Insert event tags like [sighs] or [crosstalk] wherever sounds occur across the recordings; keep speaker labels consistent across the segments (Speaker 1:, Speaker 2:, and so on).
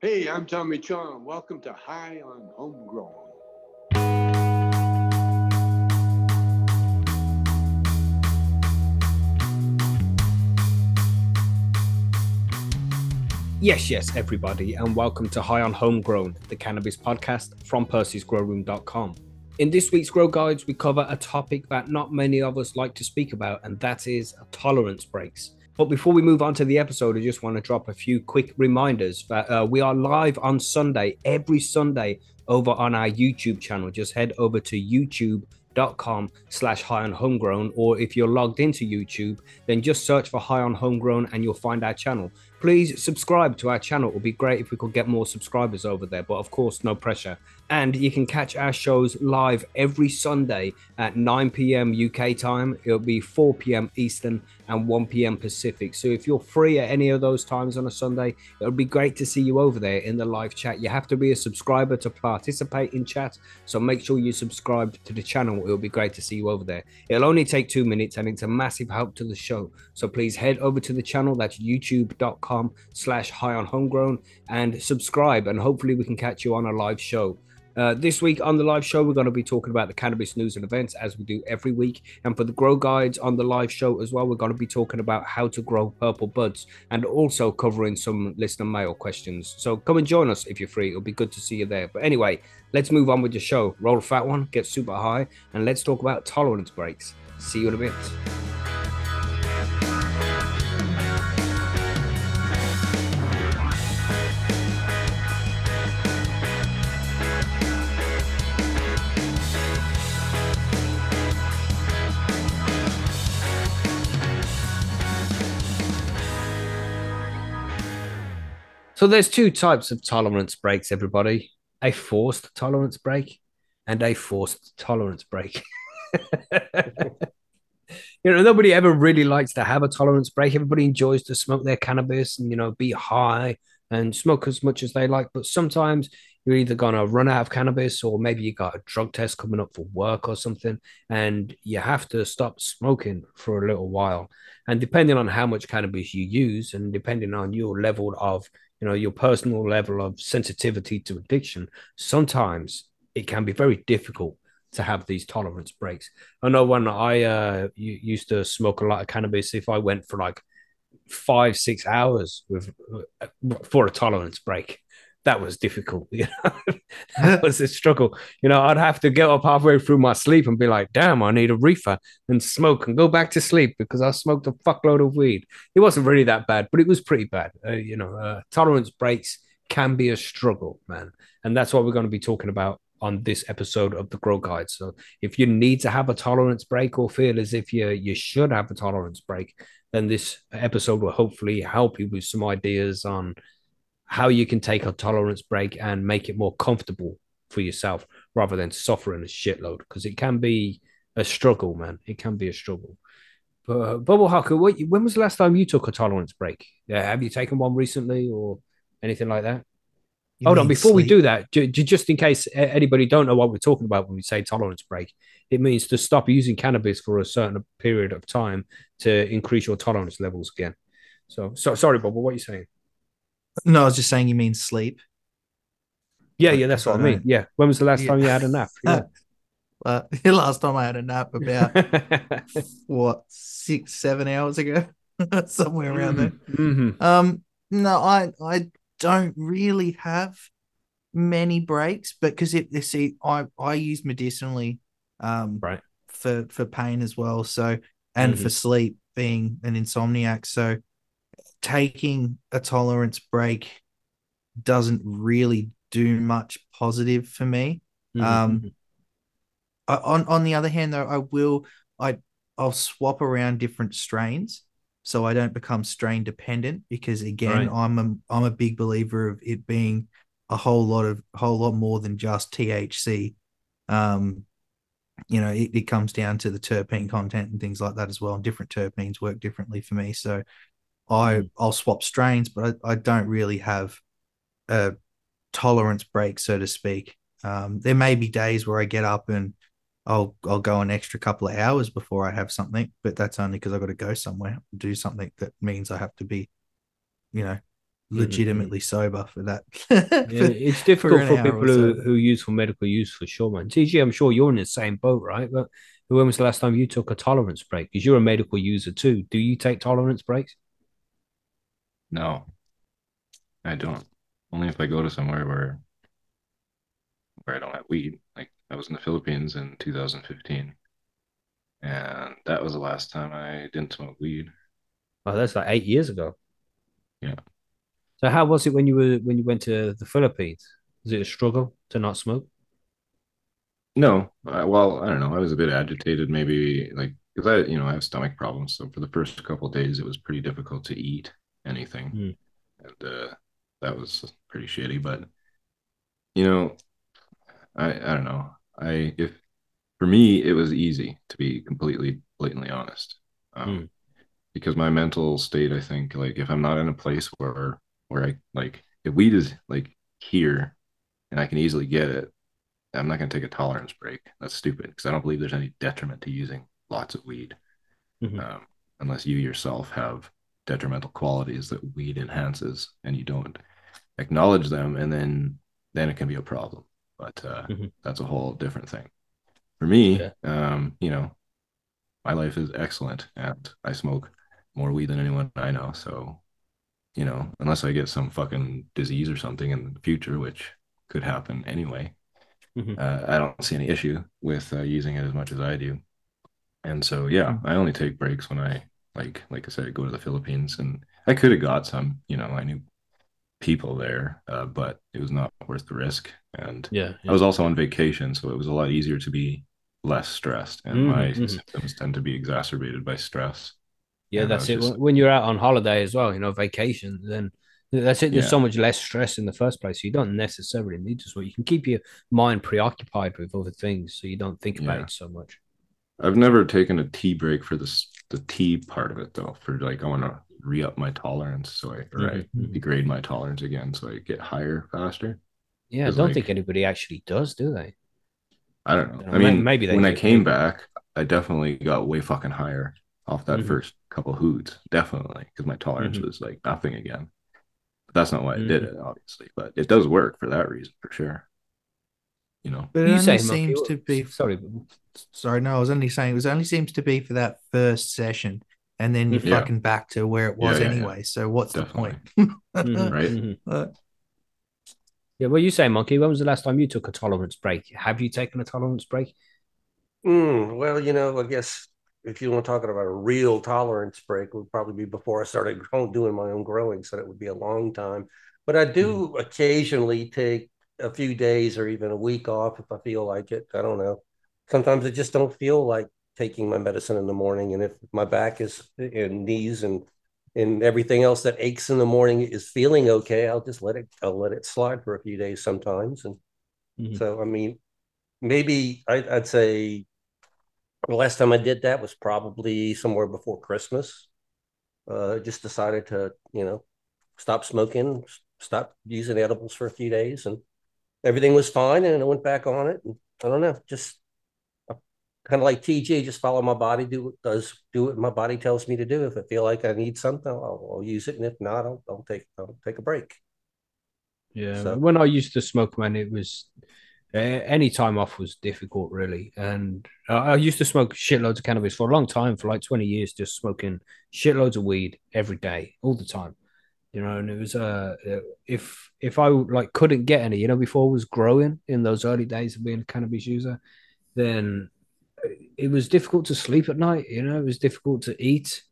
Speaker 1: Hey, I'm Tommy Chong. Welcome to High on Homegrown.
Speaker 2: Yes, yes, everybody, and welcome to High on Homegrown, the cannabis podcast from Percy'sGrowroom.com. In this week's Grow Guides, we cover a topic that not many of us like to speak about, and that is tolerance breaks. But before we move on to the episode, I just want to drop a few quick reminders that uh, we are live on Sunday, every Sunday, over on our YouTube channel. Just head over to YouTube youtube.com slash high on homegrown or if you're logged into youtube then just search for high on homegrown and you'll find our channel. Please subscribe to our channel. It would be great if we could get more subscribers over there but of course no pressure and you can catch our shows live every sunday at 9 p.m uk time. It'll be 4 p.m eastern and 1 p.m pacific. So if you're free at any of those times on a sunday it would be great to see you over there in the live chat. You have to be a subscriber to participate in chat so make sure you subscribe to the channel. It'll be great to see you over there. It'll only take two minutes and it's a massive help to the show. So please head over to the channel. That's youtube.com com slash high on homegrown and subscribe and hopefully we can catch you on a live show uh, this week on the live show, we're going to be talking about the cannabis news and events as we do every week. And for the grow guides on the live show as well, we're going to be talking about how to grow purple buds and also covering some listener mail questions. So come and join us if you're free. It'll be good to see you there. But anyway, let's move on with the show. Roll a fat one, get super high, and let's talk about tolerance breaks. See you in a bit. So there's two types of tolerance breaks, everybody. A forced tolerance break and a forced tolerance break. [laughs] you know, nobody ever really likes to have a tolerance break. Everybody enjoys to smoke their cannabis and, you know, be high and smoke as much as they like. But sometimes you're either going to run out of cannabis or maybe you got a drug test coming up for work or something and you have to stop smoking for a little while. And depending on how much cannabis you use and depending on your level of you know your personal level of sensitivity to addiction sometimes it can be very difficult to have these tolerance breaks. I know when i uh used to smoke a lot of cannabis if i went for like five six hours with uh, for a tolerance break that was difficult. [laughs] You know, that was a struggle. You know, I'd have to get up halfway through my sleep and be like, "Damn, I need a reefer," and smoke and go back to sleep because I smoked a fuckload of weed. It wasn't really that bad, but it was pretty bad. Uh, you know, uh, tolerance breaks can be a struggle, man, and that's what we're going to be talking about on this episode of the Grow Guide. So, if you need to have a tolerance break or feel as if you you should have a tolerance break, then this episode will hopefully help you with some ideas on how you can take a tolerance break and make it more comfortable for yourself rather than suffering a shitload because it can be a struggle, man. It can be a struggle. But uh, Bubble Hucker, what, when was the last time you took a tolerance break? Yeah, have you taken one recently or anything like that? You Hold on, before sleep? we do that, j- j- just in case anybody don't know what we're talking about when we say tolerance break, it means to stop using cannabis for a certain period of time to increase your tolerance levels again. So, so sorry, Bob, what are you saying?
Speaker 3: No, I was just saying you mean sleep.
Speaker 2: Yeah, yeah, that's what I mean. Yeah. When was the last yeah. time you had a nap? Yeah. [laughs]
Speaker 3: uh, the last time I had a nap about [laughs] what six, seven hours ago, [laughs] somewhere around there. Mm-hmm. Um, no, I I don't really have many breaks, but because it you see, I I use medicinally, um,
Speaker 2: right
Speaker 3: for for pain as well. So and mm-hmm. for sleep, being an insomniac, so taking a tolerance break doesn't really do much positive for me. Mm-hmm. Um, I, on on the other hand, though, I will I I'll swap around different strains so I don't become strain dependent because again, right. I'm a I'm a big believer of it being a whole lot of whole lot more than just THC. Um, you know, it, it comes down to the terpene content and things like that as well. And different terpenes work differently for me. So I mm. I'll swap strains, but I, I don't really have a tolerance break, so to speak. Um, there may be days where I get up and I'll I'll go an extra couple of hours before I have something, but that's only because I've got to go somewhere, do something that means I have to be, you know, legitimately sober for that. [laughs]
Speaker 2: Yeah, it's difficult
Speaker 3: an
Speaker 2: for people who,
Speaker 3: so.
Speaker 2: who use for medical use for sure, man. TG, I'm sure you're in the same boat, right? But when was the last time you took a tolerance break? Because you're a medical user too. Do you take tolerance breaks?
Speaker 4: No, I don't. Only if I go to somewhere where where I don't have weed. Like I was in the Philippines in 2015, and that was the last time I didn't smoke weed.
Speaker 2: Oh, that's like eight years ago.
Speaker 4: Yeah.
Speaker 2: So how was it when you were when you went to the Philippines? Was it a struggle to not smoke?
Speaker 4: No, I, well, I don't know. I was a bit agitated, maybe like because I, you know, I have stomach problems. So for the first couple of days, it was pretty difficult to eat anything,
Speaker 2: Mm.
Speaker 4: and uh, that was pretty shitty. But you know, I I don't know. I if for me it was easy to be completely blatantly honest, um,
Speaker 2: Mm.
Speaker 4: because my mental state. I think like if I'm not in a place where where I like if weed is like here and I can easily get it. I'm not going to take a tolerance break. That's stupid because I don't believe there's any detriment to using lots of weed,
Speaker 2: Mhm.
Speaker 4: um, unless you yourself have detrimental qualities that weed enhances and you don't acknowledge them, and then then it can be a problem. But uh,
Speaker 2: Mhm.
Speaker 4: that's a whole different thing. For me,
Speaker 2: Yeah.
Speaker 4: um, you know, my life is excellent, and I smoke more weed than anyone I know. So, you know, unless I get some fucking disease or something in the future, which could happen anyway
Speaker 2: Mhm.
Speaker 4: uh, I don't see any issue with uh, using it as much as I do. And so, yeah, I only take breaks when I like, like I said, go to the Philippines, and I could have got some, you know, I knew people there, uh, but it was not worth the risk. And
Speaker 2: Yeah.
Speaker 4: I was also on vacation, so it was a lot easier to be less stressed, and
Speaker 2: Mhm,
Speaker 4: my
Speaker 2: mhm.
Speaker 4: symptoms tend to be exacerbated by stress.
Speaker 2: Yeah,
Speaker 4: And
Speaker 2: that's it.
Speaker 4: just-
Speaker 2: When- you're out on holiday as well, you know, vacation, then that's it. There's
Speaker 4: Yeah.
Speaker 2: so much less stress in the first place. You don't necessarily need to smoke. You can keep your mind preoccupied with other things so you don't think about
Speaker 4: Yeah.
Speaker 2: it so much.
Speaker 4: I've never taken a tea break for this the tea part of it though. For like I want to re up my tolerance, so I or I
Speaker 2: Mhm.
Speaker 4: degrade my tolerance again, so I get higher faster.
Speaker 2: Yeah, I don't
Speaker 4: like-
Speaker 2: think anybody actually does, do they?
Speaker 4: I don't know. I
Speaker 2: may-
Speaker 4: mean,
Speaker 2: maybe they
Speaker 4: when I came back, I definitely got way fucking higher off that
Speaker 2: Mhm.
Speaker 4: first couple hoots, definitely, because my tolerance
Speaker 2: Mhm.
Speaker 4: was like nothing again. But that's not why I did
Speaker 2: Mhm.
Speaker 4: it, obviously. But it does work for that reason, for sure. You know,
Speaker 3: But it
Speaker 2: You
Speaker 3: only
Speaker 2: say,
Speaker 3: seems to be.
Speaker 2: sorry.
Speaker 3: Sorry, no, I was only saying it was only seems to be for that first session, and then you're
Speaker 4: Yeah.
Speaker 3: fucking back to where it was
Speaker 4: Yeah, yeah, yeah.
Speaker 3: anyway. So what's
Speaker 4: Definitely.
Speaker 3: the point? [laughs]
Speaker 2: Mhm,
Speaker 4: Right.
Speaker 2: mhm.
Speaker 3: Uh,
Speaker 2: Yeah, well, you say, Monkey, when was the last time you took a tolerance break? Have you taken a tolerance break?
Speaker 5: Mm, well, you know, I guess if you want to talk about a real tolerance break, would probably be before I started [laughs] doing my own growing, so that would be a long time. But I do occasionally take a few days or even a week off if I feel like it. I don't know. Sometimes I just don't feel like taking my medicine in the morning, and if my back is and knees and and everything else that aches in the morning is feeling okay, I'll just let it. I'll let it slide for a few days sometimes, and
Speaker 2: Mhm.
Speaker 5: so I mean, maybe I, I'd say the last time I did that was probably somewhere before Christmas. Uh, just decided to, you know, stop smoking, stop using edibles for a few days, and everything was fine. And I went back on it. And I don't know, just kind of like TG, just follow my body, do what does do what my body tells me to do. If I feel like I need something, I'll, I'll use it, and if not, I'll, I'll take I'll take a break.
Speaker 2: Yeah,
Speaker 5: So-
Speaker 2: when I used to smoke, man, it was uh, any time off was difficult, really. And I, I used to smoke shitloads of cannabis for a long time, for like 20 years, just smoking shitloads of weed every day, all the time. You know, and it was uh, if if I like couldn't get any, you know, before I was growing in those early days of being a cannabis user, then it was difficult to sleep at night. You know, it was difficult to eat.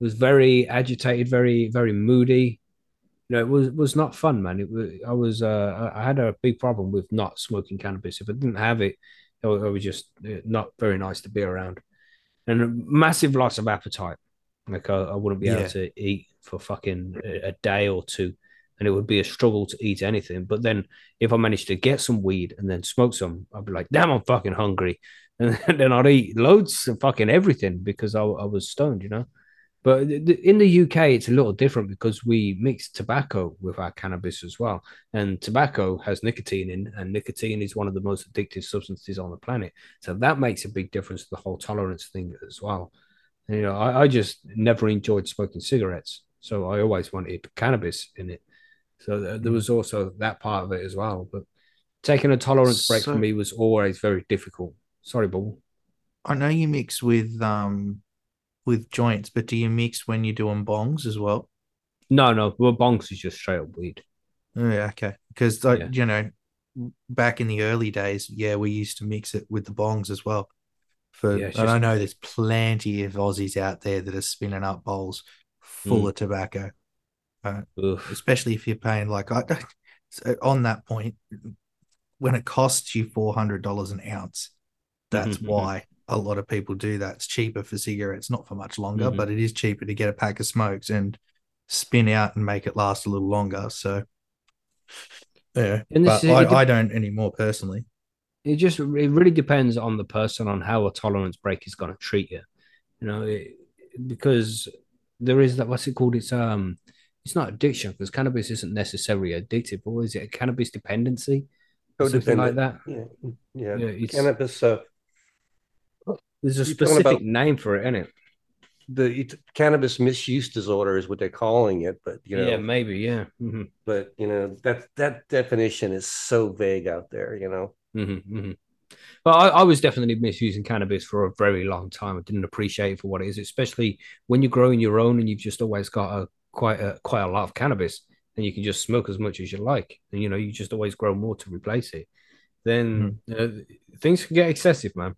Speaker 2: It was very agitated, very very moody you know, it was was not fun, man. It was I was uh I had a big problem with not smoking cannabis. If I didn't have it, it was, just uh, not very nice to be around, and a massive loss of appetite. Like I, I wouldn't be
Speaker 3: Yeah.
Speaker 2: able to eat for fucking a, a day or two, and it would be a struggle to eat anything. But then if I managed to get some weed and then smoke some, I'd be like, damn, I'm fucking hungry, [laughs] and then I'd eat loads of fucking everything because I, I was stoned, you know. But in the UK, it's a little different because we mix tobacco with our cannabis as well. And tobacco has nicotine in, and nicotine is one of the most addictive substances on the planet. So that makes a big difference to the whole tolerance thing as well. You know, I, I just never enjoyed smoking cigarettes. So I always wanted cannabis in it. So th- there was also that part of it as well. But taking a tolerance break for me was always very difficult. Sorry, Bubble.
Speaker 3: I know you mix with um with joints, but do you mix when you're doing bongs as well?
Speaker 2: No, no, well, bongs is just straight up weed.
Speaker 3: Oh, yeah, okay. Because
Speaker 2: Yeah.
Speaker 3: you know, back in the early days, yeah, we used to mix it with the bongs as well. For
Speaker 2: Yeah,
Speaker 3: and I know there's plenty of Aussies out there that are spinning up bowls full
Speaker 2: Mm.
Speaker 3: of tobacco,
Speaker 2: Ugh.
Speaker 3: especially if you're paying like I [laughs] so on that point when it costs you four hundred dollars an ounce. That's
Speaker 2: Mhm, mhm.
Speaker 3: why a lot of people do that. It's cheaper for cigarettes, not for much longer,
Speaker 2: Mhm.
Speaker 3: but it is cheaper to get a pack of smokes and spin out and make it last a little longer. So, yeah,
Speaker 2: And
Speaker 3: but
Speaker 2: is-
Speaker 3: I,
Speaker 2: de-
Speaker 3: I don't anymore personally.
Speaker 2: It just it really depends on the person on how a tolerance break is going to treat you. You know, it, because there is that what's it called? It's um, it's not addiction because cannabis isn't necessarily addictive, or is it a cannabis dependency? Or something like that.
Speaker 5: Yeah, yeah.
Speaker 2: Yeah,
Speaker 5: Cannabis. Uh,
Speaker 2: there's a specific name for it, isn't it?
Speaker 5: the it, cannabis misuse disorder is what they're calling it, but you know,
Speaker 2: yeah, maybe, yeah. hmm
Speaker 5: but you know that that definition is so vague out there. You know,
Speaker 2: hmm hmm But I, I was definitely misusing cannabis for a very long time. I didn't appreciate it for what it is, especially when you're growing your own and you've just always got a quite a quite a lot of cannabis, and you can just smoke as much as you like, and you know you just always grow more to replace it. Then uh, things can get excessive, man,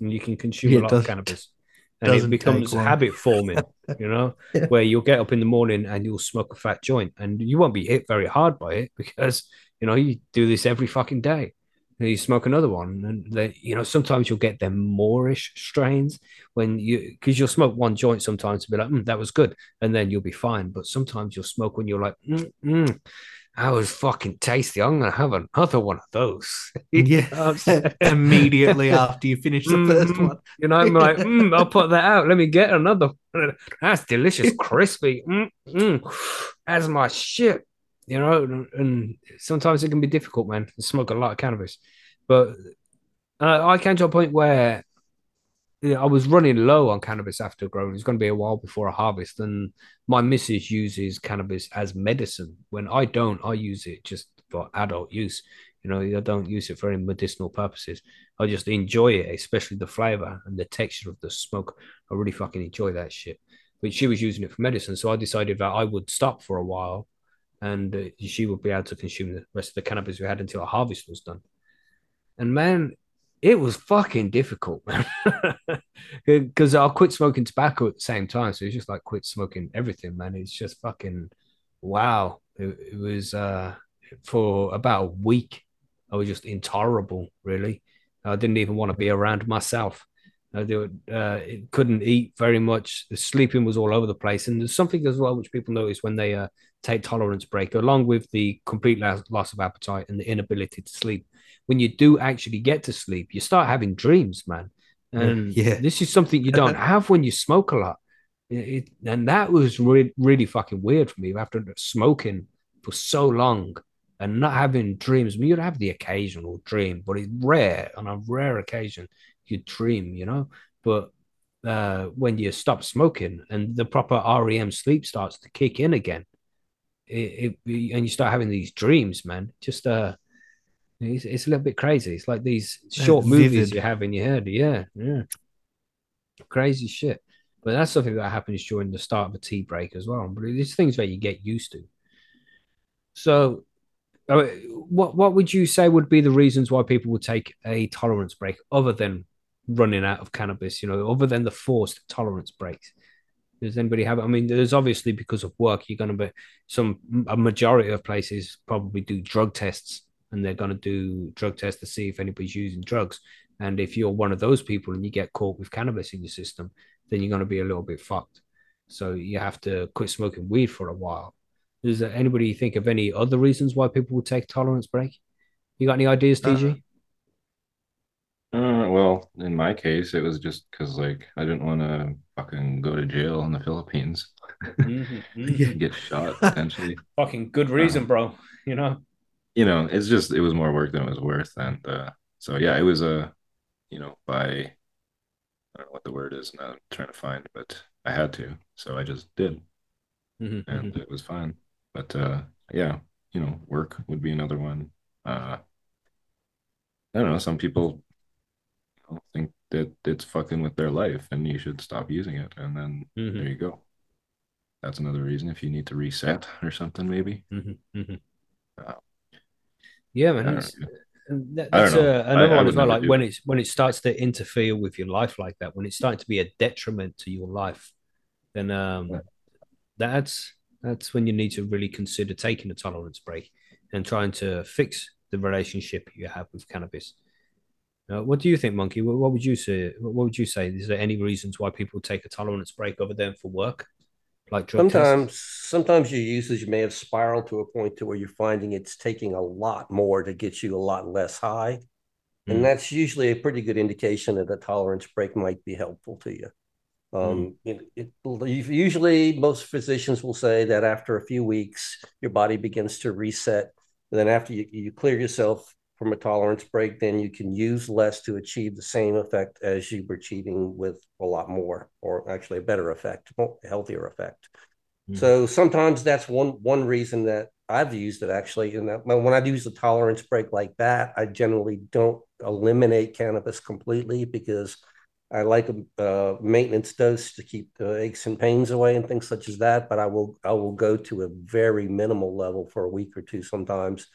Speaker 2: and you can consume
Speaker 3: Yeah,
Speaker 2: a lot of cannabis, [laughs] and it becomes habit forming. [laughs] You know,
Speaker 3: Yeah.
Speaker 2: where you'll get up in the morning and you'll smoke a fat joint, and you won't be hit very hard by it [laughs] because you know you do this every fucking day. And you smoke another one, and then you know sometimes you'll get them moreish strains when you because you'll smoke one joint sometimes to be like, mm, that was good, and then you'll be fine. But sometimes you'll smoke when you're like, mm, mm, that was fucking tasty. I'm gonna have another one of those. [laughs] You know what I'm
Speaker 3: Yeah, [laughs] immediately after you finish the first
Speaker 2: Mhm.
Speaker 3: one.
Speaker 2: You know, I'm like, [laughs] mm, I'll put that out. Let me get another. one. That's delicious, crispy. Mm, mm. That's my shit. You know, and, sometimes it can be difficult, man, to smoke a lot of cannabis. But uh, I came to a point where you know, I was running low on cannabis after growing. It's going to be a while before a harvest, and my missus uses cannabis as medicine. When I don't, I use it just for adult use. You know, I don't use it for any medicinal purposes. I just enjoy it, especially the flavor and the texture of the smoke. I really fucking enjoy that shit. But she was using it for medicine, so I decided that I would stop for a while, and uh, she would be able to consume the rest of the cannabis we had until our harvest was done. And man, it was fucking difficult, man. [laughs] Because I quit smoking tobacco at the same time, so it's just like quit smoking everything, man. It's just fucking wow. It, it was uh for about a week. I was just intolerable, really. I didn't even want to be around myself. I uh, couldn't eat very much. The sleeping was all over the place, and there's something as well which people notice when they uh, take tolerance break, along with the complete loss, loss of appetite and the inability to sleep. When you do actually get to sleep, you start having dreams, man. And [laughs]
Speaker 3: Yeah.
Speaker 2: this is something you don't have when you smoke a lot. It- and that was really, really fucking weird for me after smoking for so long and not having dreams. I mean, you'd have the occasional dream, but it's rare. On a rare occasion, you dream, you know. But uh, when you stop smoking and the proper REM sleep starts to kick in again, it, it and you start having these dreams, man. Just uh, it's, it's a little bit crazy. It's like these short movies
Speaker 3: vivid.
Speaker 2: you have in your head. Yeah, yeah, crazy shit. But that's something that happens during the start of a tea break as well. But it's things that you get used to. So, uh, what what would you say would be the reasons why people would take a tolerance break other than running out of cannabis? You know, other than the forced tolerance breaks. Does anybody have? I mean, there's obviously because of work, you're going to be some a majority of places probably do drug tests, and they're going to do drug tests to see if anybody's using drugs. And if you're one of those people and you get caught with cannabis in your system, then you're going to be a little bit fucked. So you have to quit smoking weed for a while. Does anybody think of any other reasons why people would take tolerance break? You got any ideas, TG?
Speaker 4: Uh, well, in my case, it was just because like I didn't want to fucking go to jail in the Philippines,
Speaker 3: Yeah. [laughs]
Speaker 4: get shot [laughs] potentially.
Speaker 2: Fucking good
Speaker 4: reason,
Speaker 2: bro. You know.
Speaker 4: you know, it's just it was more work than it was worth, and uh, so yeah, it was a, you know, by I don't know what the word is now. I'm trying to find, but I had to, so I just did,
Speaker 2: Mm-hmm,
Speaker 4: and it was fine. But uh, yeah, you know, work would be another one. Uh, I don't know. Some people think that it's fucking with their life and you should stop using it. And then
Speaker 2: Mhm.
Speaker 4: there you go. That's another reason if you need to reset or something, maybe.
Speaker 2: Mhm, mhm.
Speaker 4: Uh,
Speaker 2: Yeah, man.
Speaker 4: don't
Speaker 2: it's-
Speaker 4: know.
Speaker 2: and that-
Speaker 4: I don't
Speaker 2: that's uh, another
Speaker 4: I
Speaker 2: one
Speaker 4: would
Speaker 2: as well. Like when
Speaker 4: it.
Speaker 2: it's when it starts to interfere with your life like that, when it's starting to be a detriment to your life, then um,
Speaker 4: Yeah.
Speaker 2: that's that's when you need to really consider taking a tolerance break and trying to fix the relationship you have with cannabis. Uh, what do you think, Monkey? What, what would you say? What would you say? Is there any reasons why people take a tolerance break other than for work, like drug tests?
Speaker 5: Sometimes, sometimes your usage may have spiraled to a point to where you're finding it's taking a lot more to get you a lot less high.
Speaker 2: Mm.
Speaker 5: And that's usually a pretty good indication that a tolerance break might be helpful to you. Um, it, it, usually, most physicians will say that after a few weeks, your body begins to reset. And then, after you, you clear yourself from a tolerance break, then you can use less to achieve the same effect as you were achieving with a lot more, or actually a better effect, healthier effect.
Speaker 2: Mhm.
Speaker 5: So sometimes that's one one reason that I've used it actually. And that when I use a tolerance break like that, I generally don't eliminate cannabis completely because I like a uh, maintenance dose to keep the aches and pains away and things such as that. But I will I will go to a very minimal level for a week or two sometimes,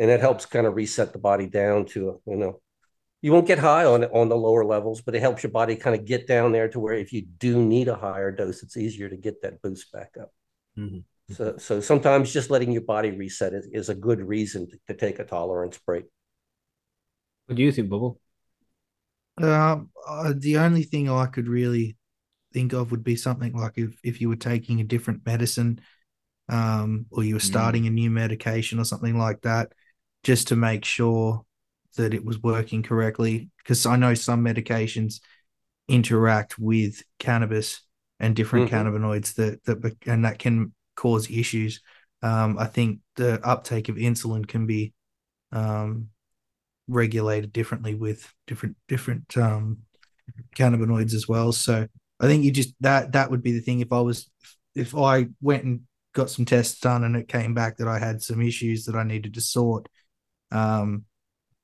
Speaker 5: and it helps kind of reset the body down to you know you won't get high on on the lower levels, but it helps your body kind of get down there to where if you do need a higher dose, it's easier to get that boost back up.
Speaker 2: Mhm.
Speaker 5: So so sometimes just letting your body reset is, is a good reason to, to take a tolerance break.
Speaker 2: What do you think, Bubble?
Speaker 3: Um, uh, the only thing I could really think of would be something like if, if you were taking a different medicine, um, or you were
Speaker 4: Mm.
Speaker 3: starting a new medication or something like that, just to make sure that it was working correctly. Because I know some medications interact with cannabis and different
Speaker 5: Mhm.
Speaker 3: cannabinoids that that and that can cause issues. Um, I think the uptake of insulin can be um, regulated differently with different different um, cannabinoids as well. So I think you just that that would be the thing. If I was if I went and got some tests done and it came back that I had some issues that I needed to sort, um,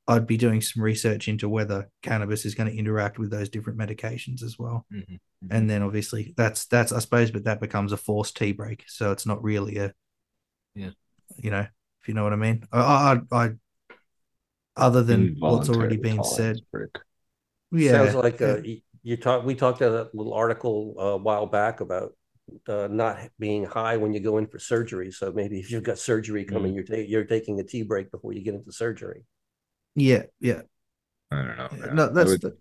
Speaker 3: I'd be doing some research into whether cannabis is going to interact with those different medications as well.
Speaker 2: Mhm.
Speaker 3: And then obviously that's that's I suppose, but that becomes a forced tea break, so it's not really a
Speaker 2: Yeah.
Speaker 3: you know, if you know what I mean. I I, I other than what's already
Speaker 4: Involuntary
Speaker 3: been said,
Speaker 4: break.
Speaker 3: yeah,
Speaker 5: Sounds like
Speaker 3: yeah.
Speaker 5: uh, you, you talk. We talked at a little article uh, a while back about uh, not being high when you go in for surgery. So maybe if you've got surgery coming, you're ta- you're taking a tea break before you get into surgery.
Speaker 3: yeah, yeah.
Speaker 4: I don't know. man.
Speaker 3: No,
Speaker 4: I,
Speaker 3: that's
Speaker 4: would-
Speaker 3: the,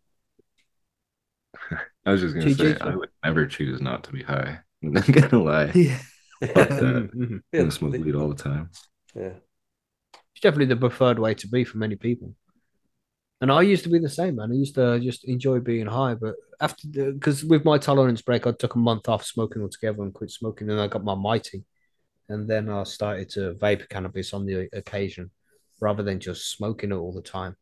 Speaker 3: [laughs]
Speaker 4: I was just gonna
Speaker 2: TG?
Speaker 4: say I would never choose not to be high. [laughs] I'm not gonna [laughs] lie.
Speaker 3: yeah.
Speaker 4: Fuck that. I'm
Speaker 5: Yeah,
Speaker 4: smoke weed all the time.
Speaker 5: yeah.
Speaker 2: It's definitely the preferred way to be for many people. And I used to be the same, man. I used to just enjoy being high, but after because with my tolerance break, I took a month off smoking altogether and quit smoking, and I got my mighty, and then I started to vape cannabis on the occasion, rather than just smoking it all the time.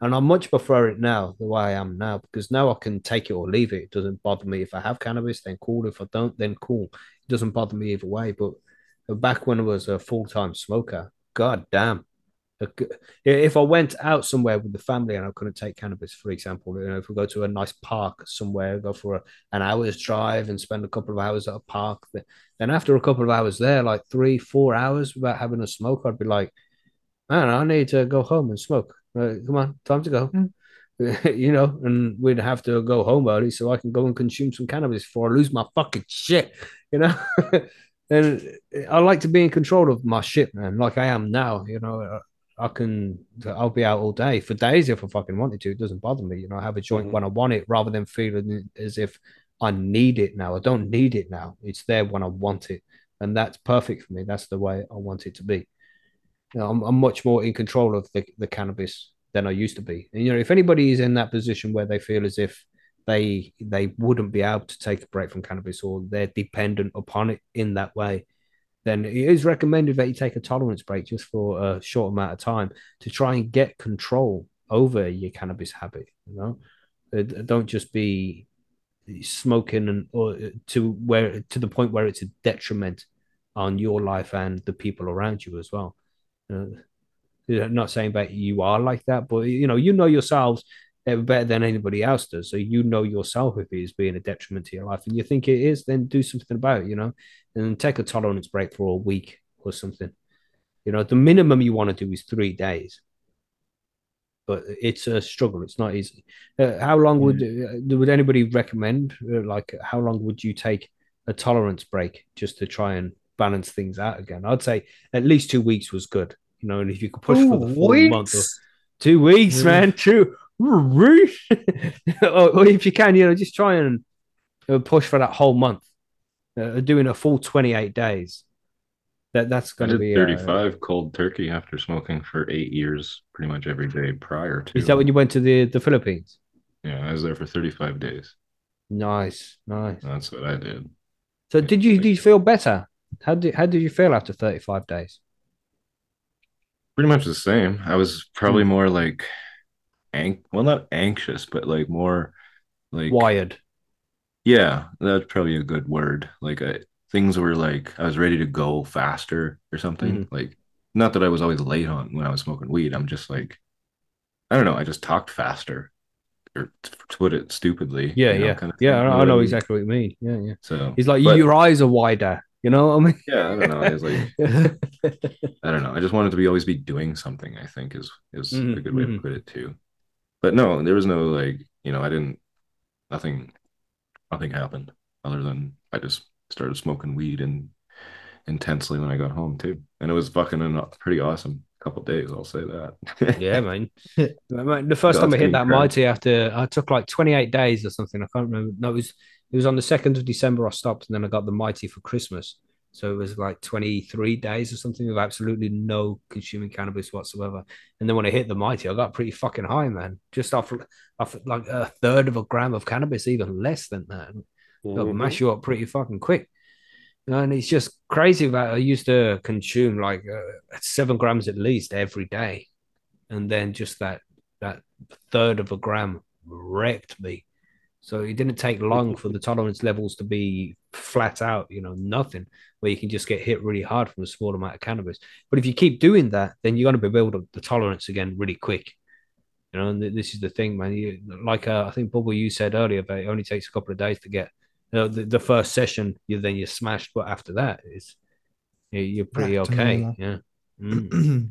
Speaker 2: And I much prefer it now, the way I am now, because now I can take it or leave it. It doesn't bother me if I have cannabis, then cool. If I don't, then cool. It doesn't bother me either way. But back when I was a full time smoker, god damn. If I went out somewhere with the family and I couldn't take cannabis, for example, you know, if we go to a nice park somewhere, go for a, an hour's drive and spend a couple of hours at a park, then after a couple of hours there, like three, four hours without having a smoke, I'd be like, man, I need to go home and smoke. Uh, come on, time to go. [laughs] you know, and we'd have to go home early so I can go and consume some cannabis before I lose my fucking shit, you know. [laughs] and I like to be in control of my shit, man, like I am now. You know, I can, I'll be out all day for days if I fucking wanted to. It doesn't bother me. You know, I have a joint
Speaker 5: Mhm.
Speaker 2: when I want it rather than feeling as if I need it now. I don't need it now. It's there when I want it, and that's perfect for me. That's the way I want it to be. You know, I'm, I'm much more in control of the, the cannabis than I used to be. And you know, if anybody is in that position where they feel as if they they wouldn't be able to take a break from cannabis or they're dependent upon it in that way, then it is recommended that you take a tolerance break just for a short amount of time to try and get control over your cannabis habit. You know, Uh, don't just be smoking and or to where to the point where it's a detriment on your life and the people around you as well. Uh, not saying that you are like that, but you know, you know yourselves better than anybody else does. So you know yourself if it is being a detriment to your life, and you think it is, then do something about it. You know, and take a tolerance break for a week or something. You know, the minimum you want to do is three days, but it's a struggle. It's not easy. Uh, how long would uh, would anybody recommend? Uh, like, how long would you take a tolerance break just to try and balance things out again? I'd say at least two weeks was good. You know, and if you could push for the full
Speaker 3: weeks?
Speaker 2: month, or, two weeks,
Speaker 3: Yeah.
Speaker 2: man, two. [laughs] or, or if you can, you know, just try and uh, push for that whole month, uh, doing a full twenty eight days. That that's going to be uh,
Speaker 4: 35 cold turkey after smoking for eight years, pretty much every day prior to.
Speaker 2: Is that when you went to the the Philippines?
Speaker 4: Yeah, I was there for 35 days.
Speaker 2: Nice, nice.
Speaker 4: That's what I did.
Speaker 2: So did you did you feel better? How did how did you feel after thirty five days?
Speaker 4: Pretty much the same. I was probably
Speaker 2: Hmm.
Speaker 4: more like, ang- well, not anxious, but like more like
Speaker 2: Wired.
Speaker 4: Yeah, that's probably a good word. Like I, things were like I was ready to go faster or something.
Speaker 2: Mm-hmm.
Speaker 4: Like not that I was always late on when I was smoking weed. I'm just like I don't know. I just talked faster, or to put it stupidly.
Speaker 2: Yeah,
Speaker 4: you know,
Speaker 2: yeah,
Speaker 4: kind of
Speaker 2: yeah. I, I
Speaker 4: what
Speaker 2: know exactly what you mean. Yeah, yeah.
Speaker 4: So
Speaker 2: He's like
Speaker 4: but-
Speaker 2: your eyes are wider. You know what I mean?
Speaker 4: yeah, I don't know. It's like [laughs] I don't know. I just wanted to be always be doing something. I think is is
Speaker 2: Mhm,
Speaker 4: a good way to put it too. But no, there was no like you know I didn't nothing nothing happened other than I just started smoking weed and intensely when I got home too, and it was fucking an, uh, pretty awesome couple days. I'll say that. [laughs]
Speaker 2: yeah, man. The first time I hit that mighty after I took like 28 days or something. I can't remember. No, it was it was on the second of December I stopped and then I got the mighty for Christmas. So it was like 23 days or something of absolutely no consuming cannabis whatsoever. And then when I hit the mighty, I got pretty fucking high, man. Just off, off like a third of a gram of cannabis, even less than that. It'll
Speaker 5: Mhm.
Speaker 2: mash you up pretty fucking quick. And it's just crazy that I used to consume like uh, seven grams at least every day, and then just that that third of a gram wrecked me. So it didn't take long for the tolerance levels to be flat out, you know, nothing where you can just get hit really hard from a small amount of cannabis. But if you keep doing that, then you're going to be building the tolerance again really quick. You know, and th- this is the thing, man. You, like uh, I think Bubble, you said earlier, but it only takes a couple of days to get you know, the, the first session. You then you're smashed, but after that, it's you- you're pretty
Speaker 3: Back
Speaker 2: okay. Yeah. [clears throat] Mm.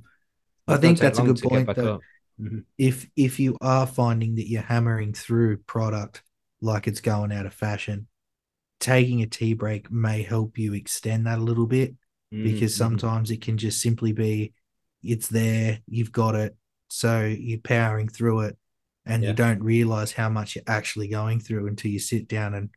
Speaker 3: I think that's a good point though.
Speaker 2: up. Mhm.
Speaker 3: if if you are finding that you're hammering through product like it's going out of fashion, taking a tea break may help you extend that a little bit because
Speaker 2: Mhm.
Speaker 3: sometimes it can just simply be it's there, you've got it, so you're powering through it, and
Speaker 2: Yeah.
Speaker 3: you don't realize how much you're actually going through until you sit down and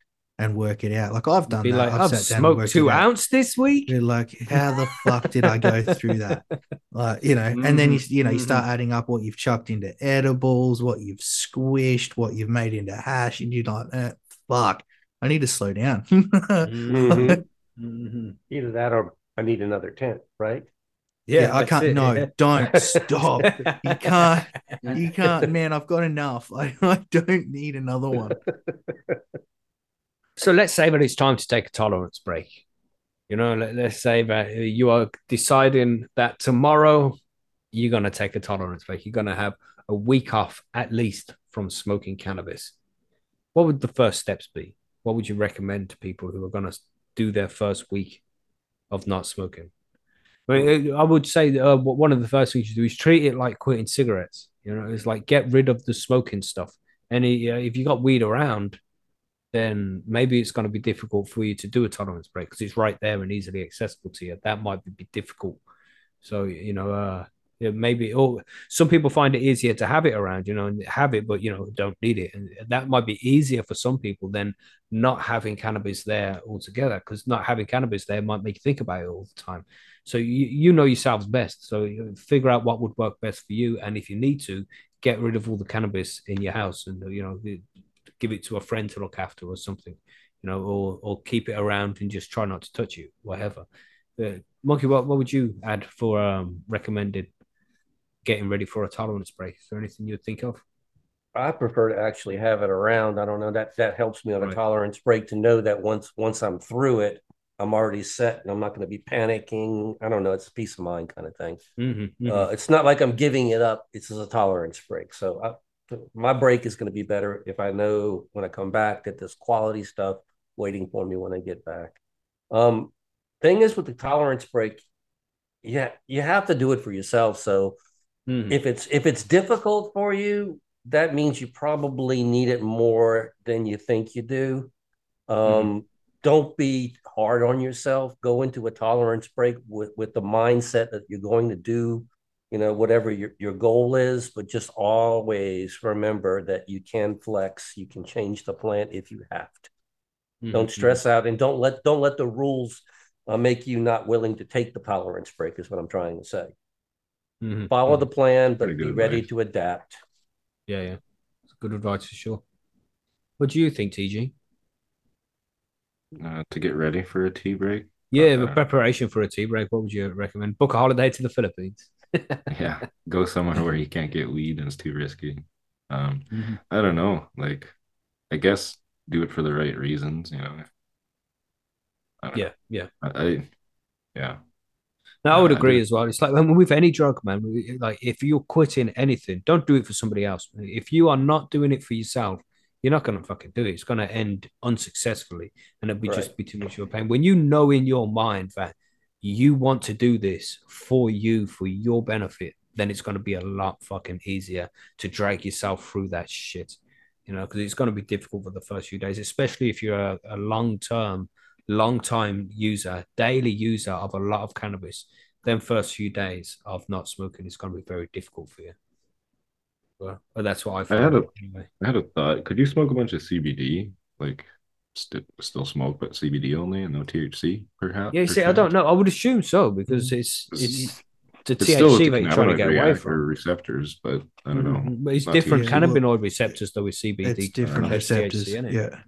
Speaker 3: and work it out. Like I've done
Speaker 2: be
Speaker 3: that.
Speaker 2: like, I've,
Speaker 3: sat down and
Speaker 2: smoked two
Speaker 3: it
Speaker 2: ounce this week.
Speaker 3: You're like, how the fuck did I go through that? [laughs] Like, you know, and then you you know you start adding up what you've chucked into edibles, what you've squished, what you've made into hash, and you're like, eh, fuck, I need to slow down. [laughs]
Speaker 2: Mhm. Mhm.
Speaker 5: Either that or I need another tent, right?
Speaker 3: Yeah, I can't-
Speaker 2: it,
Speaker 3: no, don't [laughs] stop. You can't- you can't, man. I've got enough. I, I don't need another one.
Speaker 2: So let's say that it's time to take a tolerance break. You know, let, let's say that you are deciding that tomorrow you're going to take a tolerance break. You're going to have a week off at least from smoking cannabis. What would the first steps be? What would you recommend to people who are going to do their first week of not smoking? I, mean, I would say uh, one of the first things you do is treat it like quitting cigarettes. You know, it's like get rid of the smoking stuff. And uh, if you got weed around, then maybe it's going to be difficult for you to do a tolerance break because it's right there and easily accessible to you. That might be difficult. So you know, uh, maybe or some people find it easier to have it around, you know, and have it, but you know, don't need it, and that might be easier for some people than not having cannabis there altogether. Because not having cannabis there might make you think about it all the time. So you you know yourselves best. So figure out what would work best for you, and if you need to, get rid of all the cannabis in your house, and you know give it to a friend to look after or something, you know, or or keep it around and just try not to touch you, whatever. Uh, Monkey, what, what would you add for um, recommended getting ready for a tolerance break? Is there anything you'd think of?
Speaker 5: I prefer to actually have it around. I don't know that that helps me on a
Speaker 2: Right.
Speaker 5: tolerance break to know that once once I'm through it, I'm already set and I'm not going to be panicking. I don't know. It's a peace of mind kind of thing.
Speaker 2: Mm-hmm,
Speaker 5: Uh, it's not like I'm giving it up. It's just a tolerance break. So I, my break is going to be better if I know when I come back that there's quality stuff waiting for me when I get back. Um, thing is with the tolerance break, yeah, you have to do it for yourself. So
Speaker 2: mm-hmm.
Speaker 5: if it's if it's difficult for you, that means you probably need it more than you think you do. Um, mm-hmm. Don't be hard on yourself. Go into a tolerance break with with the mindset that you're going to do, you know, whatever your your goal is. But just always remember that you can flex. You can change the plan if you have to. Mm-hmm. Don't stress out and don't let don't let the rules uh, make you not willing to take the tolerance break. Is what I'm trying to say.
Speaker 2: Mm-hmm.
Speaker 5: Follow the plan, but be
Speaker 4: good
Speaker 5: ready
Speaker 4: advice.
Speaker 5: to adapt.
Speaker 2: Yeah, yeah. It's good advice for sure. What do you think, TG?
Speaker 4: Uh, to get ready for a tea break.
Speaker 2: Yeah, the
Speaker 4: Uh,
Speaker 2: preparation for a tea break. What would you recommend? Book a holiday to the Philippines.
Speaker 4: Yeah, go somewhere where you can't get weed and it's too risky. Um,
Speaker 2: Mhm.
Speaker 4: I don't know. Like, I guess do it for the right reasons. You know. I don't
Speaker 2: Yeah, yeah.
Speaker 4: I, I yeah.
Speaker 2: No, I would
Speaker 4: Uh, I
Speaker 2: agree
Speaker 4: do.
Speaker 2: as well. It's like when with any drug, man. Like if you're quitting anything, don't do it for somebody else. If you are not doing it for yourself, you're not gonna fucking do it. It's gonna end unsuccessfully, and it'll be just be too much of a pain. When you know in your mind that you want to do this for you, for your benefit, then it's gonna be a lot fucking easier to drag yourself through that shit. You know, because it's gonna be difficult for the first few days, especially if you're a, a long term long time user, daily user of a lot of cannabis, then first few days of not smoking is going to be very difficult for you. Well, but that's what I
Speaker 4: I had a-
Speaker 2: anyway.
Speaker 4: I had a thought. Could you smoke a bunch of CBD, like st still smoke, but CBD only and no THC, perhaps?
Speaker 2: Yeah, you see, I don't know. I would assume so because it's it's
Speaker 4: It's,
Speaker 2: the
Speaker 4: it's
Speaker 2: THC
Speaker 4: the
Speaker 2: that you're trying to get away from.
Speaker 4: receptors, but I don't know.
Speaker 2: Mhm. But it's
Speaker 4: Not
Speaker 2: different
Speaker 3: THC.
Speaker 2: cannabinoid receptors though with CBD.
Speaker 3: It's different receptors.
Speaker 2: THC, innit?
Speaker 3: yeah,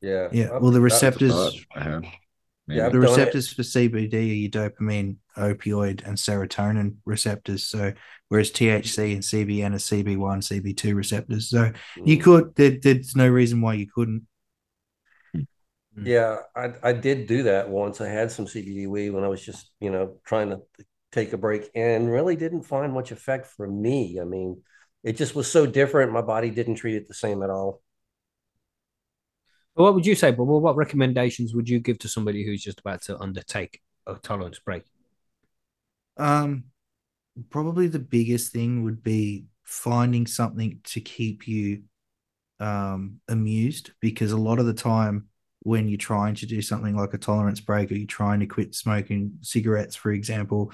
Speaker 5: Yeah.
Speaker 3: yeah.
Speaker 5: I've-
Speaker 3: Well, the receptors,
Speaker 4: I had.
Speaker 5: Yeah,
Speaker 3: the
Speaker 5: done it.
Speaker 3: receptors for CBD are your dopamine, opioid, and serotonin receptors. So, whereas THC and CBN are CB1, CB2 receptors. So you
Speaker 5: Mm.
Speaker 3: could. There, there's no reason why you couldn't.
Speaker 5: Yeah, I I did do that once. I had some CBD weed when I was just, you know, trying to take a break and really didn't find much effect for me. I mean, it just was so different. My body didn't treat it the same at all.
Speaker 2: But what would you say, Bob? Well, what recommendations would you give to somebody who's just about to undertake a tolerance break?
Speaker 3: Um, probably the biggest thing would be finding something to keep you um amused because a lot of the time when you're trying to do something like a tolerance break or you're trying to quit smoking cigarettes, for example,